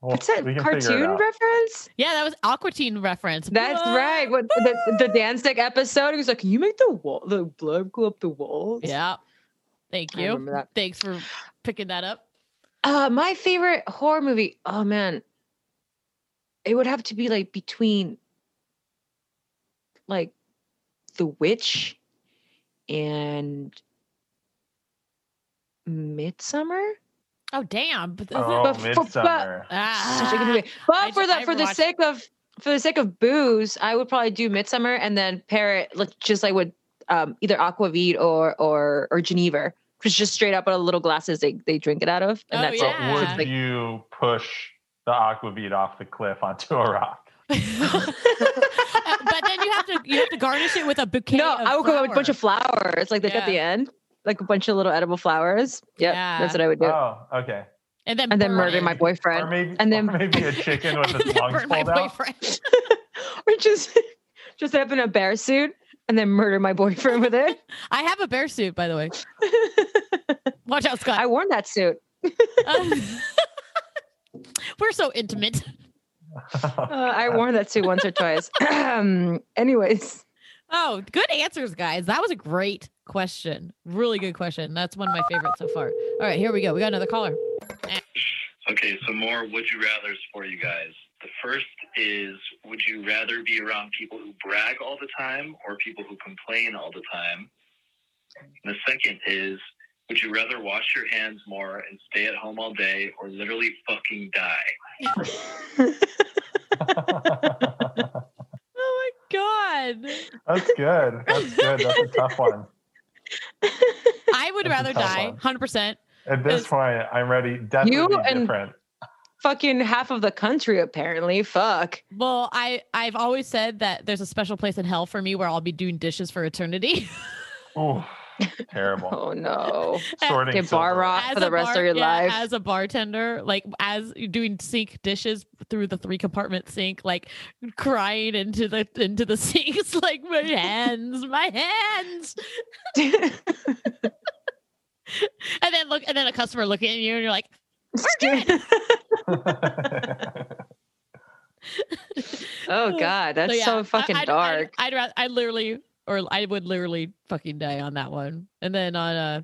S4: Well,
S3: that's a
S4: we can figure it
S3: cartoon reference.
S2: Yeah, that was Aqua Teen reference.
S3: That's
S2: Blood.
S3: right. What the, the dance stick episode? He was like, "Can you make the wall, the blood go up the walls?"
S2: Yeah. Thank you. Thanks for picking that up.
S3: Uh, my favorite horror movie. Oh man, it would have to be like between like The Witch and Midsummer.
S2: Oh damn! But
S4: Oh,
S3: But for- but-
S2: ah,
S3: Such a good movie. But for
S2: ju-
S3: the
S2: I
S3: for the
S2: watched-
S3: sake of for the sake of booze, I would probably do Midsummer and then pair it like just like with um, either Aquavit or or or Geneva. Because just straight up out of little glasses they, they drink it out of, and
S2: Oh,
S3: that's
S4: But
S3: it.
S2: yeah.
S4: would
S3: like-
S4: you push the aquavit off the cliff onto a rock?
S2: but then you have to you have to garnish it with a bouquet.
S3: No,
S2: of
S3: I would go with a bunch of flowers, like like at the end, like a bunch of little edible flowers. Yep,
S2: Yeah.
S3: that's what I would do.
S4: Oh, okay.
S2: and then
S3: and then murder
S2: it.
S3: my
S4: Or
S3: boyfriend,
S4: maybe,
S3: and then-
S4: or maybe a chicken with
S2: and
S4: its lungs
S2: burn my
S4: pulled out.
S2: boyfriend.
S3: or just just up in a bear suit and then murder my boyfriend with it.
S2: I have a bear suit, by the way. Watch out, Scott.
S3: I worn that suit.
S2: Um, we're so intimate.
S3: Uh, I worn that suit once or twice. Um, anyways,
S2: Oh, good answers, guys. That was a great question. Really good question. That's one of my favorites so far. All right, here we go. We got another caller.
S1: Okay, so more would you rather's for you guys. The first is would you rather be around people who brag all the time or people who complain all the time? And the second is would you rather wash your hands more and stay at home all day or literally fucking die?
S2: Oh my god.
S4: That's good. That's good. That's a tough one.
S2: I would
S4: That's
S2: rather die. 100%.
S4: At this point, I'm ready. Death
S3: You
S4: would be
S3: and-
S4: different.
S3: fucking half of the country apparently. Fuck.
S2: Well, I I've always said that there's a special place in hell for me where I'll be doing dishes for eternity.
S4: Ooh, terrible.
S3: Oh no.
S4: Sorting
S3: Get bar
S4: silver.
S3: rock for the
S2: a
S3: rest
S2: bar-
S3: of your
S2: yeah,
S3: life.
S2: as a bartender, like as doing sink dishes through the three compartment sink, like crying into the into the sinks, like my hands, my hands, and then look, and then a customer looking at you, and you're like,
S3: oh god, that's
S2: yeah,
S3: so fucking
S2: I'd,
S3: dark.
S2: I'd, I'd, ra- I literally, or I would literally fucking die on that one. And then on uh,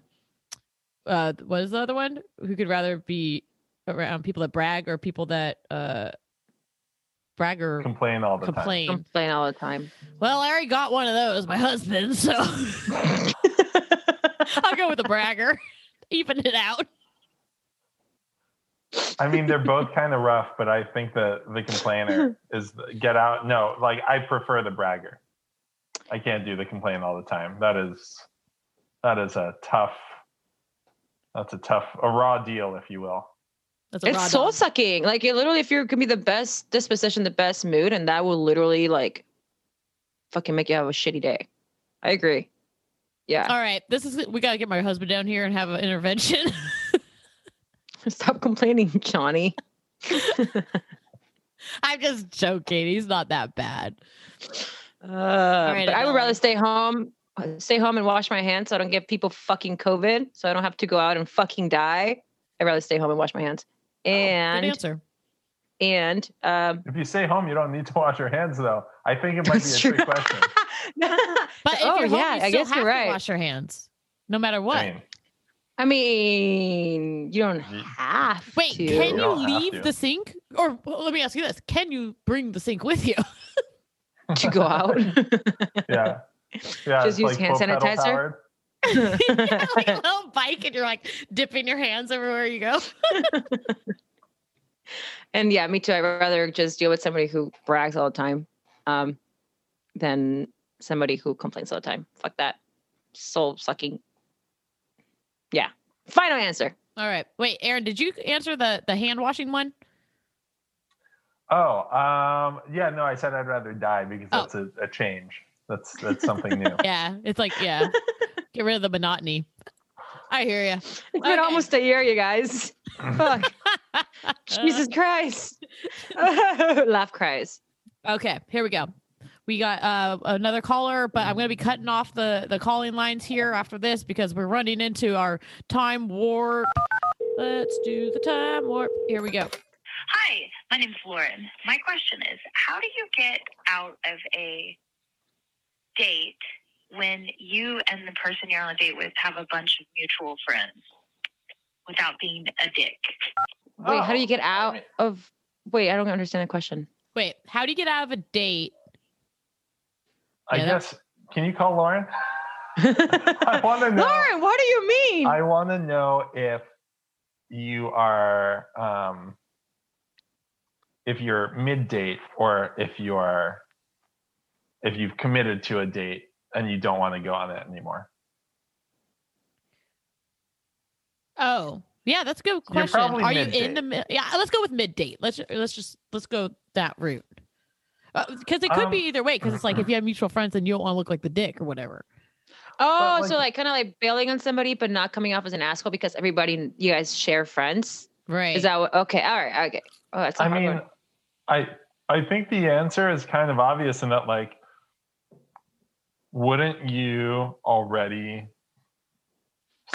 S2: uh, what is the other one? Who could rather be around people that brag or people that uh brag or
S4: Complain all the time.
S2: complain?
S3: Complain all the time.
S2: Well, I already got one of those, my husband. So I'll go with the bragger, even it out.
S4: I mean, they're both kind of rough, but I think the the complainer is the, get out. No, like I prefer the bragger. I can't do the complain all the time. That is that is a tough. That's a tough, a raw deal, if you will.
S2: That's a raw
S3: It's soul sucking. Like it literally, if you can be the best disposition, the best mood, and that will literally like fucking make you have a shitty day. I agree. Yeah.
S2: All right, this is we gotta get my husband down here and have an intervention.
S3: Stop complaining, Johnny.
S2: I'm just joking. He's not that bad.
S3: Uh,
S2: right,
S3: but I would rather stay home, stay home and wash my hands so I don't give people fucking COVID. So I don't have to go out and fucking die. I'd rather stay home and wash my hands
S2: Good
S3: and
S2: answer.
S3: and um,
S4: If you stay home, you don't need to wash your hands, though. I think it might be a
S3: That's
S4: trick question.
S2: But if
S3: oh
S2: you're home,
S3: yeah,
S2: you
S3: I guess
S2: have
S3: you're
S2: to
S3: right.
S2: wash your hands, no matter what.
S4: I mean,
S3: I mean, you don't
S4: Ye-
S3: have
S2: Wait,
S3: to.
S2: can
S4: You
S2: you leave the sink? Or well, let me ask you this: Can you bring the sink with you?
S3: to go out?
S4: yeah. Yeah.
S3: Just
S4: it's
S3: use hand sanitizer?
S4: powered.
S2: like a little bike, and you're like dipping your hands everywhere you go.
S3: and yeah, me too. I'd rather just deal with somebody who brags all the time um, than somebody who complains all the time. Fuck that. Soul sucking. Yeah. Final answer.
S2: All right, wait, Aaron, did you answer the the hand washing one?
S4: Oh, um, yeah, no, I said I'd rather die because
S2: Oh.
S4: that's a, a change. That's that's something new.
S2: Yeah, it's like yeah, get rid of the monotony. I hear you.
S3: It's been almost a year, you guys. Fuck. Jesus Christ. Laugh cries.
S2: Okay, here we go. We got uh, another caller, but I'm going to be cutting off the the calling lines here after this because we're running into our time warp. Let's do the time warp. Here we go.
S5: Hi, my name's Lauren. My question is how do you get out of a date when you and the person you're on a date with have a bunch of mutual friends without being a dick?
S3: Wait, how do you get
S4: Oh,
S3: out of. Wait, I don't understand the question.
S2: Wait, how do you get out of a date?
S4: I
S2: Yeah, that-
S4: guess. Can you call Lauren? I want to know.
S3: Lauren, what do you mean?
S4: I want to know if you are, um, if you're mid date or if you are, if you've committed to a date and you don't want to go on it anymore.
S2: Oh, yeah, that's a good
S4: You're
S2: question.
S4: probably
S2: Are you in the mid? Yeah, let's go with mid date. Let's let's just let's go that route. Because it could
S4: Um,
S2: be either way. Because it's like if you have mutual friends and you don't want to look like the dick or whatever.
S3: oh,
S4: but,
S3: so
S4: like-
S3: like kind of like bailing on somebody, but not coming off as an asshole because everybody, you guys share friends.
S2: Right.
S3: Is that what? Okay. All right. Okay. Oh, that's a
S4: I
S3: hard
S4: mean,
S3: one.
S4: I I think the answer is kind of obvious in that like wouldn't you already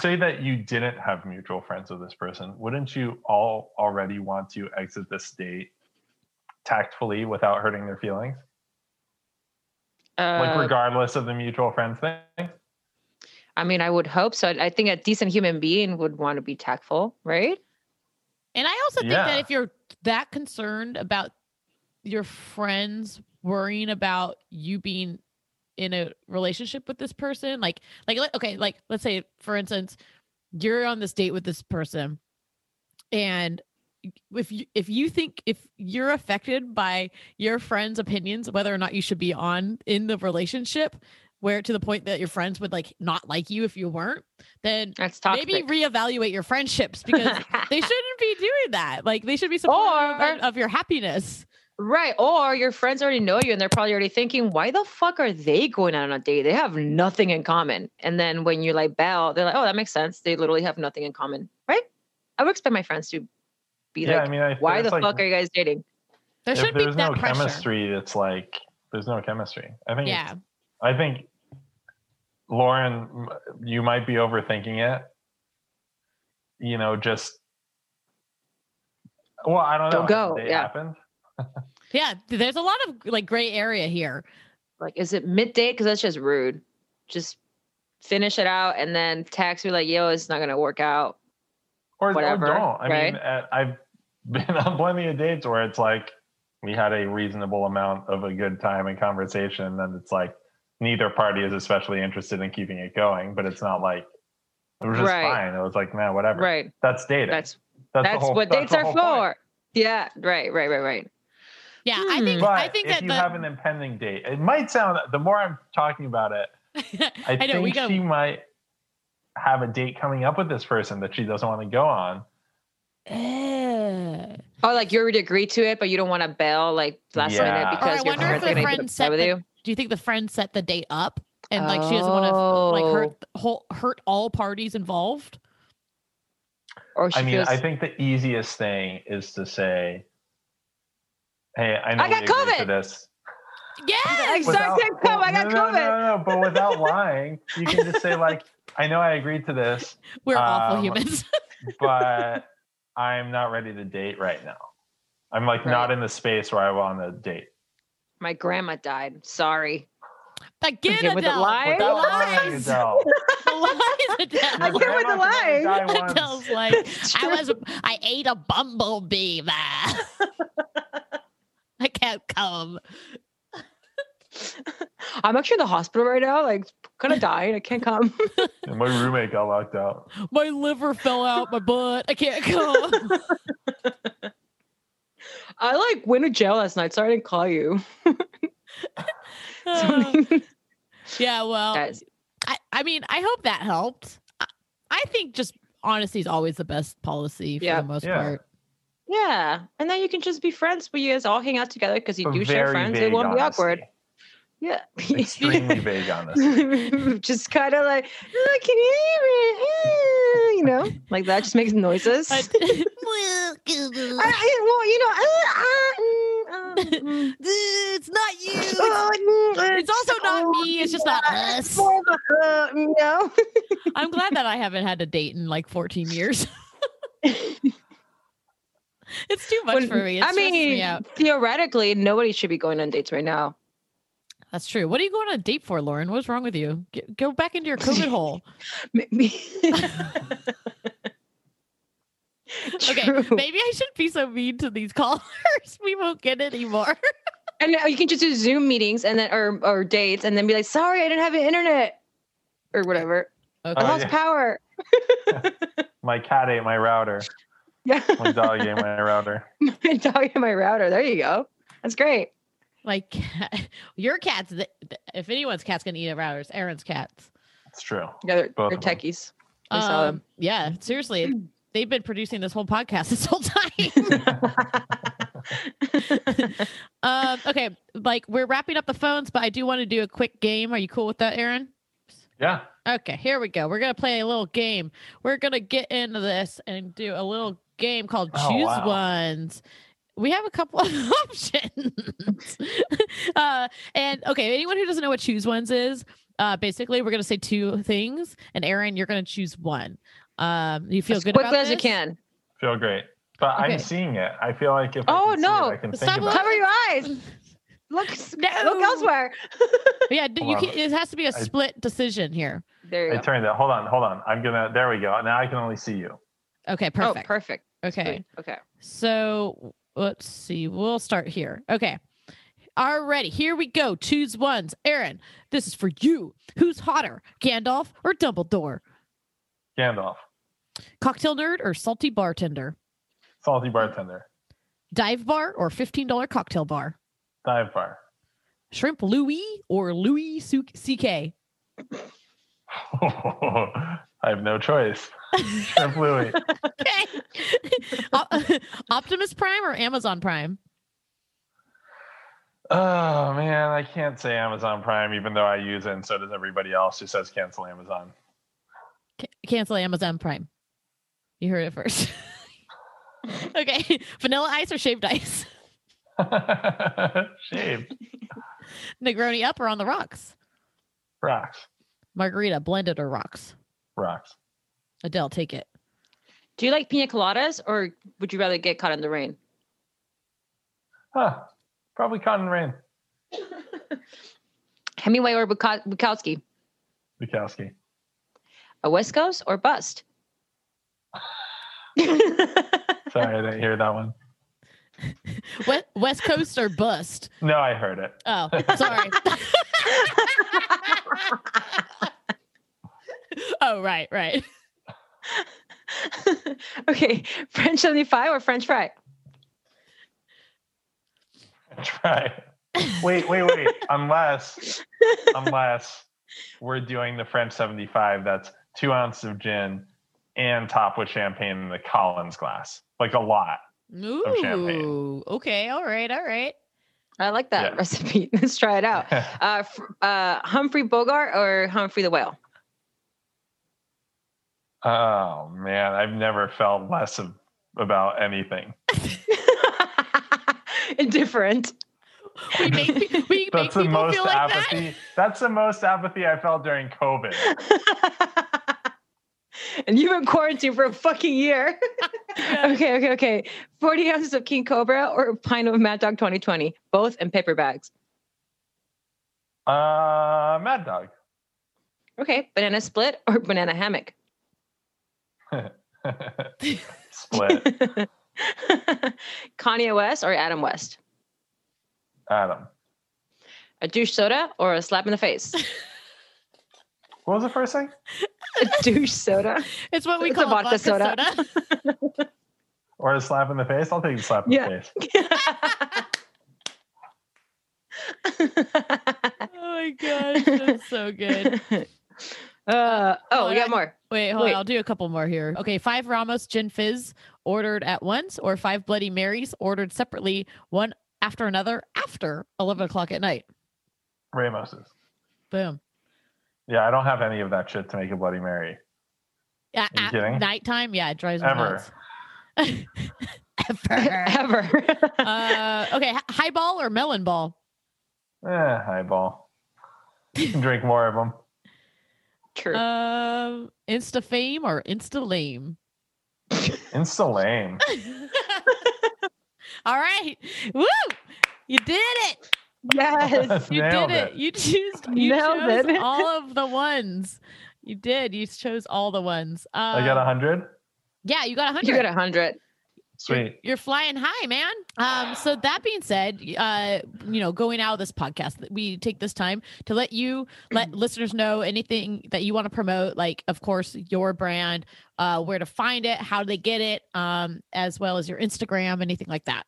S4: say that you didn't have mutual friends with this person? Wouldn't you all already want to exit this date tactfully without hurting their feelings? like
S3: Uh,
S4: regardless of the mutual friends thing?
S3: I mean, I would hope so. I think a decent human being would want to be tactful, right?
S2: And I also think that if you're that concerned about your friends worrying about you being in a relationship with this person, like like okay, like let's say for instance, you're on this date with this person and if you if you think if you're affected by your friends' opinions whether or not you should be on in the relationship where to the point that your friends would like not like you if you weren't, then
S3: That's toxic.
S2: maybe reevaluate your friendships because they shouldn't be doing that. Like they should be supportive
S3: Or-
S2: of, of your happiness.
S3: Right. Or your friends already know you and they're probably already thinking, why the fuck are they going out on a date? They have nothing in common. And then when you like bail, they're like, oh, that makes sense. They literally have nothing in common, right? I would expect my friends to be
S4: yeah,
S3: like,
S4: I mean, I,
S3: why the
S4: like,
S3: fuck are you guys dating?
S2: There
S4: if
S2: should be
S4: there's
S2: that
S4: no
S2: pressure.
S4: chemistry, it's like there's no chemistry. I think.
S2: Yeah.
S4: I think Lauren, you might be overthinking it. You know, just well, I don't know.
S3: Don't go,
S4: They
S3: yeah.
S4: happened.
S2: Yeah. There's a lot of like gray area here.
S3: Like, is it midday? Because that's just rude. Just finish it out and then text me like, yo, it's not going to work out.
S4: or, or
S3: whatever,
S4: don't. I
S3: right?
S4: mean, uh, I've been on plenty of dates where it's like we had a reasonable amount of a good time and conversation, and then it's like neither party is especially interested in keeping it going, but it's not like it was just
S3: Right.
S4: fine. It was like, man, whatever.
S3: Right.
S4: That's dating.
S3: That's
S4: that's,
S3: that's
S4: whole,
S3: what
S4: that's
S3: dates are
S4: whole point.
S3: for. Yeah. Right. Right. Right. Right.
S2: Yeah. I
S3: Hmm.
S2: think
S4: But
S2: I think
S4: if
S2: that
S4: you
S2: the,
S4: have an impending date, it might sound. The more I'm talking about it, I,
S2: I know
S4: think
S2: go
S4: she might have a date coming up with this person that she doesn't want to go on.
S2: Eh.
S3: Oh, like you already agreed to it, but you don't want to bail like last
S4: Yeah.
S3: minute
S4: Or I
S3: your
S2: wonder
S3: friends
S2: if the
S3: going
S2: friend
S3: to
S2: set
S3: with
S2: the-
S3: you.
S2: Do you think the friend set the date up and like she doesn't want to like
S3: Oh.
S2: hurt whole, hurt all parties involved?
S3: Or she
S4: I mean,
S3: feels,
S4: I think the easiest thing is to say, "Hey, I know
S3: I got
S4: agreed to
S3: COVID."
S4: this."
S2: Yes.
S3: Exact same come, I got
S4: no, no,
S3: COVID.
S4: No, no, but without lying, you can just say like, "I know I agreed to this,
S2: We're awful
S4: Um,
S2: humans.
S4: but I'm not ready to date right now. I'm like
S3: Right.
S4: not in the space where I want to date.
S3: My grandma died. Sorry.
S2: Again,
S3: Okay, with the lies?
S4: Without
S2: lies.
S4: lying, Adele.
S2: The lies, Adele.
S3: I
S4: Your
S3: can't with the
S4: grandma can only
S3: lies.
S4: die once.
S2: Adele's like, I was, I ate a bumblebee. Bah. I can't come.
S3: I'm actually in the hospital right now, like kind of dying. I can't come.
S4: And my roommate got locked out.
S2: My liver fell out my butt. I can't come.
S3: I like went to jail last night. Sorry I didn't call you.
S2: Uh, yeah, well,
S3: Guys,
S2: I, I mean, I hope that helped. I, I think just honesty is always the best policy for
S3: Yeah.
S2: the most
S4: Yeah.
S2: part.
S3: Yeah, and then you can just be friends. But you guys all hang out together because you
S4: But
S3: do share friends. It won't be
S4: honesty.
S3: awkward. Yeah.
S4: Extremely vague honesty.
S3: just kind of like, oh, can you hear me? Eh," You know, like that just makes noises.
S2: I-
S3: I, I- well, you know, uh, uh, mm, uh, mm.
S2: it's not you. It's,
S3: Oh, mm,
S2: it's also not me. It's just not us.
S3: more of a, uh, you know.
S2: I'm glad that I haven't had a date in like 14 years. it's too much
S3: When-
S2: for me. It
S3: I
S2: stresses me
S3: mean,
S2: out.
S3: theoretically, nobody should be going on dates right now.
S2: That's true. What are you going on a date for, Lauren? What's wrong with you? Get, go back into your COVID hole.
S3: Maybe.
S2: Okay, maybe I shouldn't be so mean to these callers. We won't get anymore.
S3: And now you can just do Zoom meetings and then or or dates and then be like, sorry, I didn't have internet or whatever.
S2: Okay.
S3: I
S4: Oh,
S3: lost
S4: yeah.
S3: power.
S4: My cat ate my router.
S3: Yeah.
S4: My dog ate my router.
S3: my dog and my router. There you go. That's great.
S2: Like your cat's. th- th- If anyone's cat's gonna eat a router, it's Aaron's cats.
S4: It's true.
S3: Yeah, they're,
S4: Both
S3: they're
S4: of them.
S3: techies. I saw
S2: Um, yeah, seriously, they've been producing this whole podcast this whole time. um, okay, like we're wrapping up the phones, but I do want to do a quick game. Are you cool with that, Aaron?
S4: Yeah.
S2: Okay, here we go. We're gonna play a little game. We're gonna get into this and do a little game called
S4: Oh,
S2: Choose
S4: wow.
S2: Ones. We have a couple of options. uh, and okay, anyone who doesn't know what Choose Ones is, uh, basically we're gonna say two things, and Aaron, you're gonna choose one. Um, you feel
S3: as
S2: good
S3: quickly
S2: about
S3: as you can.
S4: Feel great. But
S2: Okay.
S4: I'm seeing it. I feel like if
S3: Oh,
S4: I can see
S3: no.
S4: it, I can
S2: Stop
S4: think about
S3: Cover
S4: it.
S3: your eyes. Look,
S2: No.
S3: look elsewhere.
S2: Yeah, d- you can, it has to be a
S4: I-
S2: split decision here.
S3: There you
S4: I
S3: go.
S4: turned it. Hold on, hold on. I'm gonna. There we go. Now I can only see you.
S2: Okay,
S3: Oh,
S2: perfect.
S3: perfect.
S2: okay.
S3: Sweet. Okay.
S2: So let's see. We'll start here. Okay. All Alrighty, here we go. Choose ones. Aaron, this is for you. Who's hotter, Gandalf or Dumbledore?
S4: Gandalf,
S2: Cocktail nerd or salty bartender?
S4: salty bartender,
S2: Dive bar or $15 cocktail bar?
S4: Dive bar.
S2: Shrimp Louis or Louis CK?
S4: I have no choice. Shrimp Louis.
S2: Okay. Optimus Prime or Amazon Prime?
S4: Oh man, I can't say Amazon Prime, even though I use it, and so does everybody else who says cancel Amazon.
S2: C- cancel Amazon Prime. You heard it first. okay. Vanilla ice or shaved ice?
S4: Shaved
S2: Negroni up or on the rocks?
S4: rocks,
S2: Margarita blended or rocks?
S4: rocks.
S2: Adele, take it.
S3: Do you like pina coladas or would you rather get caught in the rain?
S4: Huh? Probably cotton rain.
S3: Hemingway or Buka- Bukowski?
S4: Bukowski.
S3: A West Coast or bust?
S4: Sorry, I didn't hear that one.
S2: West, West Coast or bust?
S4: No, I heard it.
S2: Oh, sorry. oh, right, right.
S3: okay, French 75 or French fry?
S4: Try. Wait, wait, wait. unless, unless we're doing the French 75, that's two ounces of gin and top with champagne in the Collins glass. Like a lot.
S2: Ooh,
S4: champagne.
S2: okay, all right, all right.
S3: I like that
S4: Yeah.
S3: recipe. Let's try it out. Uh, uh, Humphrey Bogart or Humphrey the Whale?
S4: oh man, I've never felt less of, about anything.
S3: Indifferent.
S2: We make, we make
S4: That's the
S2: people
S4: most
S2: feel like
S4: apathy. That's the most apathy I felt during COVID.
S3: And you've been quarantined for a fucking year. okay, okay, okay. 40 ounces of King Cobra or a pint of Mad Dog 2020, both in paper bags.
S4: Uh, Mad Dog.
S3: Okay, banana split or banana hammock?
S4: Split.
S3: Kanye West or Adam West?
S4: Adam.
S3: A douche soda or a slap in the face?
S4: What was the first thing?
S3: a douche soda.
S2: It's what we
S3: It's a
S2: call
S3: vodka
S2: vodka,
S3: soda.
S2: soda.
S4: Or a slap in the face? I'll take the slap in
S3: Yeah.
S4: the face.
S2: oh my gosh, that's so good.
S3: Uh, oh, we got
S2: on.
S3: more.
S2: Wait, hold
S3: Wait.
S2: on. I'll do a couple more here. Okay, five Ramos Gin Fizz ordered at once, or five Bloody Marys ordered separately, one after another after 11 o'clock at night.
S4: Ramos's.
S2: Boom.
S4: Yeah, I don't have any of that shit to make a Bloody Mary.
S2: Yeah,
S4: Are you
S2: at
S4: kidding?
S2: nighttime. Yeah, it drives me
S4: Ever.
S2: nuts. Ever.
S3: Ever.
S2: uh, okay, hi- highball or melon ball?
S4: Eh, highball. You can drink more of them.
S3: True.
S2: Um, Insta fame or Insta lame?
S4: Insta lame.
S2: All right, woo! You did it.
S3: Yes.
S2: You did it.
S4: it.
S2: You choose. You
S3: Nailed
S2: chose
S3: it.
S2: all of the ones. You did. You chose all the ones. Um,
S4: I got a hundred.
S2: Yeah, you got a hundred.
S3: You got a hundred.
S4: Sweet.
S2: You're flying high, man. Um, so that being said, uh, you know, going out of this podcast, we take this time to let you let listeners know anything that you want to promote, like of course your brand, uh, where to find it, how do they get it, um, as well as your Instagram, anything like that.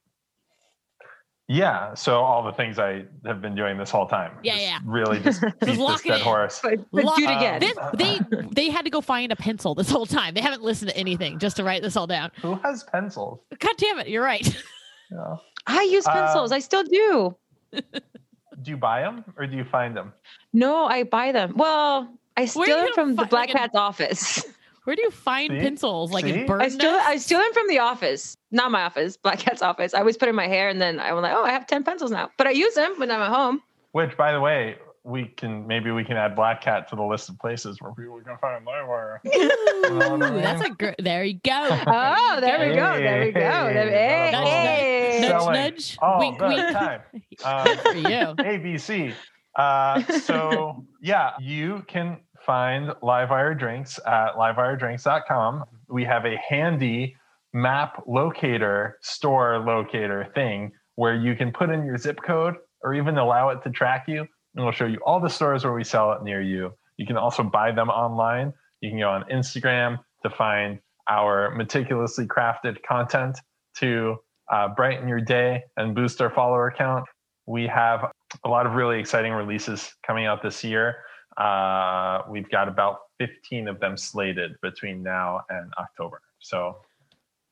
S4: Yeah. So all the things I have been doing this whole time.
S2: Yeah,
S4: Just
S2: yeah.
S4: Really just beat
S2: lock
S4: this dead
S2: in.
S4: horse.
S3: But, but
S2: Lock-
S3: do it
S4: Um,
S3: again.
S2: This, they they had to go find a pencil this whole time. They haven't listened to anything just to write this all down.
S4: Who has pencils?
S2: God damn it, you're right.
S4: You know?
S3: I use pencils.
S4: Um,
S3: I still do.
S4: Do you buy them or do you find them?
S3: No, I buy them. Well, I steal them from the Black
S2: like
S3: Cat's office.
S2: Where do you find
S4: See?
S2: pencils? Like
S4: See?
S2: in bird
S3: I steal
S2: nests?
S3: I steal them from the office. Not my office, Black Cat's office. I always put in my hair and then I'm like, oh, I have 10 pencils now. But I use them when I'm at home.
S4: Which, by the way, we can maybe we can add Black Cat to the list of places where people can find Livewire.
S2: Ooh, that's a great. There you go.
S3: Oh, there we go. There we go. There-
S4: Hey,
S3: Hey,
S2: nudge,
S3: hey.
S2: nudge, nudge.
S4: all
S2: Wink,
S4: the
S2: wink.
S4: time. Um,
S2: For you.
S4: ABC. Uh, so yeah, you can find Livewire drinks at livewiredrinks.com. We have a handy map locator, store locator thing where you can put in your zip code or even allow it to track you. And we'll show you all the stores where we sell it near you. You can also buy them online. You can go on Instagram to find our meticulously crafted content to uh, brighten your day and boost our follower count. We have a lot of really exciting releases coming out this year. Uh, we've got about 15 of them slated between now and October. So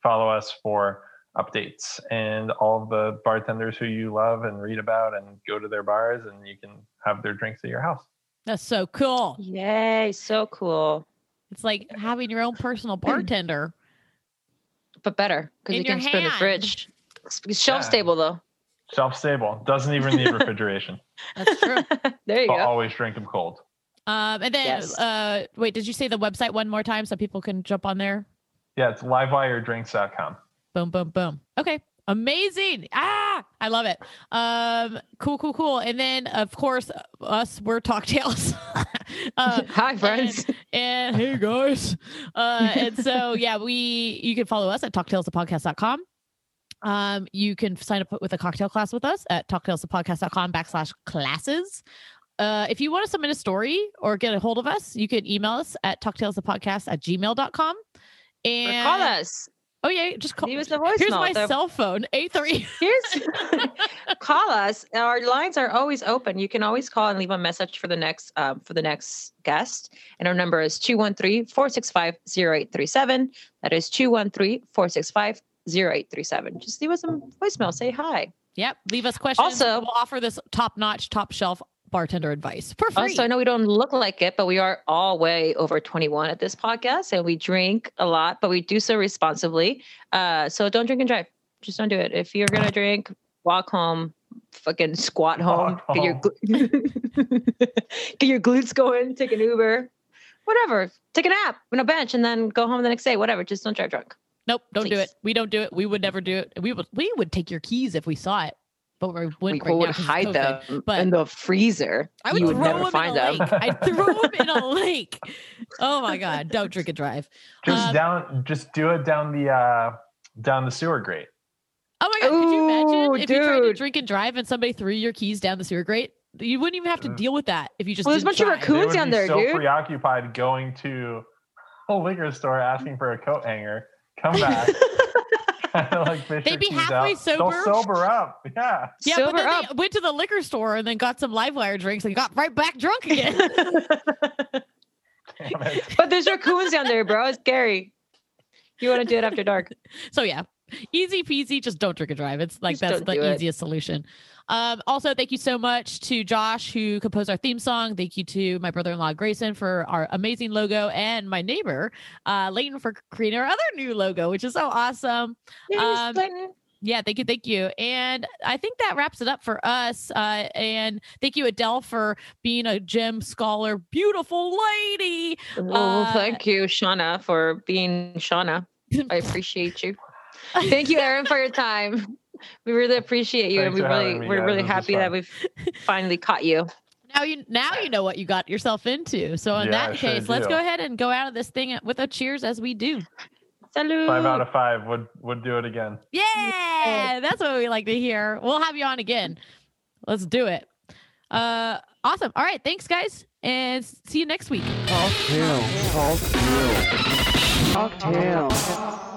S4: follow us for updates and all of the bartenders who you love and read about and go to their bars and you can have their drinks at your house.
S2: That's so cool.
S3: Yay, so cool.
S2: It's like having your own personal bartender.
S3: But better because you can
S2: your
S3: spin the fridge. It's shelf
S4: Yeah.
S3: stable though.
S4: Shelf stable, doesn't even need refrigeration,
S2: That's true.
S3: there you
S4: but
S3: go.
S4: always drink them cold.
S2: Um, and then,
S3: Yes.
S2: uh, wait, did you say the website one more time so people can jump on there?
S4: Yeah, it's livewiredrinks.com.
S2: Boom, boom, boom. Okay. Amazing. Ah, I love it. Um, cool, cool, cool. And then of course us, we're talk tales. uh,
S3: Hi, friends.
S2: and hey guys. Uh, and so yeah, we you can follow us at talktalesthepodcast.com. Um, you can sign up with a cocktail class with us at talktalesthepodcast.com backslash classes. Uh, if you want to submit a story or get a hold of us, you can email us at talktalesthepodcast at gmail.com.
S3: Or
S2: And
S3: call us.
S2: Oh yeah, just call
S3: Leave us a voicemail.
S2: Here's my
S3: The-
S2: cell phone, A3.
S3: Here's call us. Our lines are always open. You can always call and leave a message for the next um, for the next guest. And our number is 213-465-0837. That is 213-465-0837. Just leave us a voicemail. Say hi.
S2: Yep. Leave us questions.
S3: Also-
S2: we'll offer this top notch, top shelf bartender advice for free.
S3: Also, I know we don't look like it, but we are all way over 21 at this podcast and we drink a lot, but we do so responsibly. Uh, so don't drink and drive. Just don't do it. If you're going to drink, walk home, fucking squat home,
S4: Walk
S3: get your, gl- get your glutes going, take an Uber, whatever. Take a nap on a bench and then go home the next day. Whatever. Just don't drive drunk.
S2: Nope, don't do it. We don't do it. We would never do it. We would we would take your keys if we saw it, but we
S3: We
S2: wouldn't right
S3: would
S2: now 'cause it's
S3: hide
S2: COVID.
S3: them
S2: but-
S3: in the freezer.
S2: I would
S3: you
S2: throw
S3: would never
S2: them
S3: find
S2: in a
S3: them.
S2: lake. I'd throw them in a lake. Oh my god! Don't drink and drive.
S4: Just
S2: Um,
S4: down, just do it down the uh, down the sewer grate.
S2: Oh my god! Could you imagine
S3: Ooh,
S2: if you tried to
S3: dude.
S2: drink and drive and somebody threw your keys down the sewer grate? You wouldn't even have to
S4: Uh,
S2: deal with that if you just.
S3: Well, there's a
S2: didn't
S3: bunch of raccoons down there,
S4: so
S3: dude.
S4: preoccupied going to a liquor store asking for a coat hanger. Come back. like fish
S2: They'd be halfway
S4: out.
S2: sober.
S4: They'll sober up. Yeah.
S2: Yeah,
S3: Sober
S2: but then
S3: up.
S2: they went to the liquor store and then got some live wire drinks and got right back drunk again.
S3: But there's raccoons down there, bro. It's scary. You want to do it after dark?
S2: so yeah, easy peasy. Just don't drink and drive. It's like
S3: Just
S2: that's
S3: don't do
S2: the
S3: it.
S2: easiest solution. Um, also, thank you so much to Josh who composed our theme song. Thank you to my brother-in-law Grayson for our amazing logo, and my neighbor uh, Leighton for creating our other new logo, which is so awesome. Um, Yeah, thank you, thank you. And I think that wraps it up for us. Uh, and thank you, Adele, for being a gem scholar, beautiful lady.
S3: well,
S2: uh,
S3: thank you, Shauna, for being Shauna. I appreciate you. Thank you, Aaron, for your time. We really appreciate you, and we really
S4: me,
S3: we're
S4: guys.
S3: really happy that we've finally caught you.
S2: Now you now you know what you got yourself into. So in
S4: Yeah, I
S2: that
S4: sure
S2: case, let's go ahead and go out of this thing with a cheers as we do.
S3: Salute.
S4: Five out of five would would do it again.
S2: Yeah, that's what we like to hear. We'll have you on again. Let's do it. Uh awesome. All right, thanks guys and see you next week.
S6: Cocktail. Cocktail. Cocktail.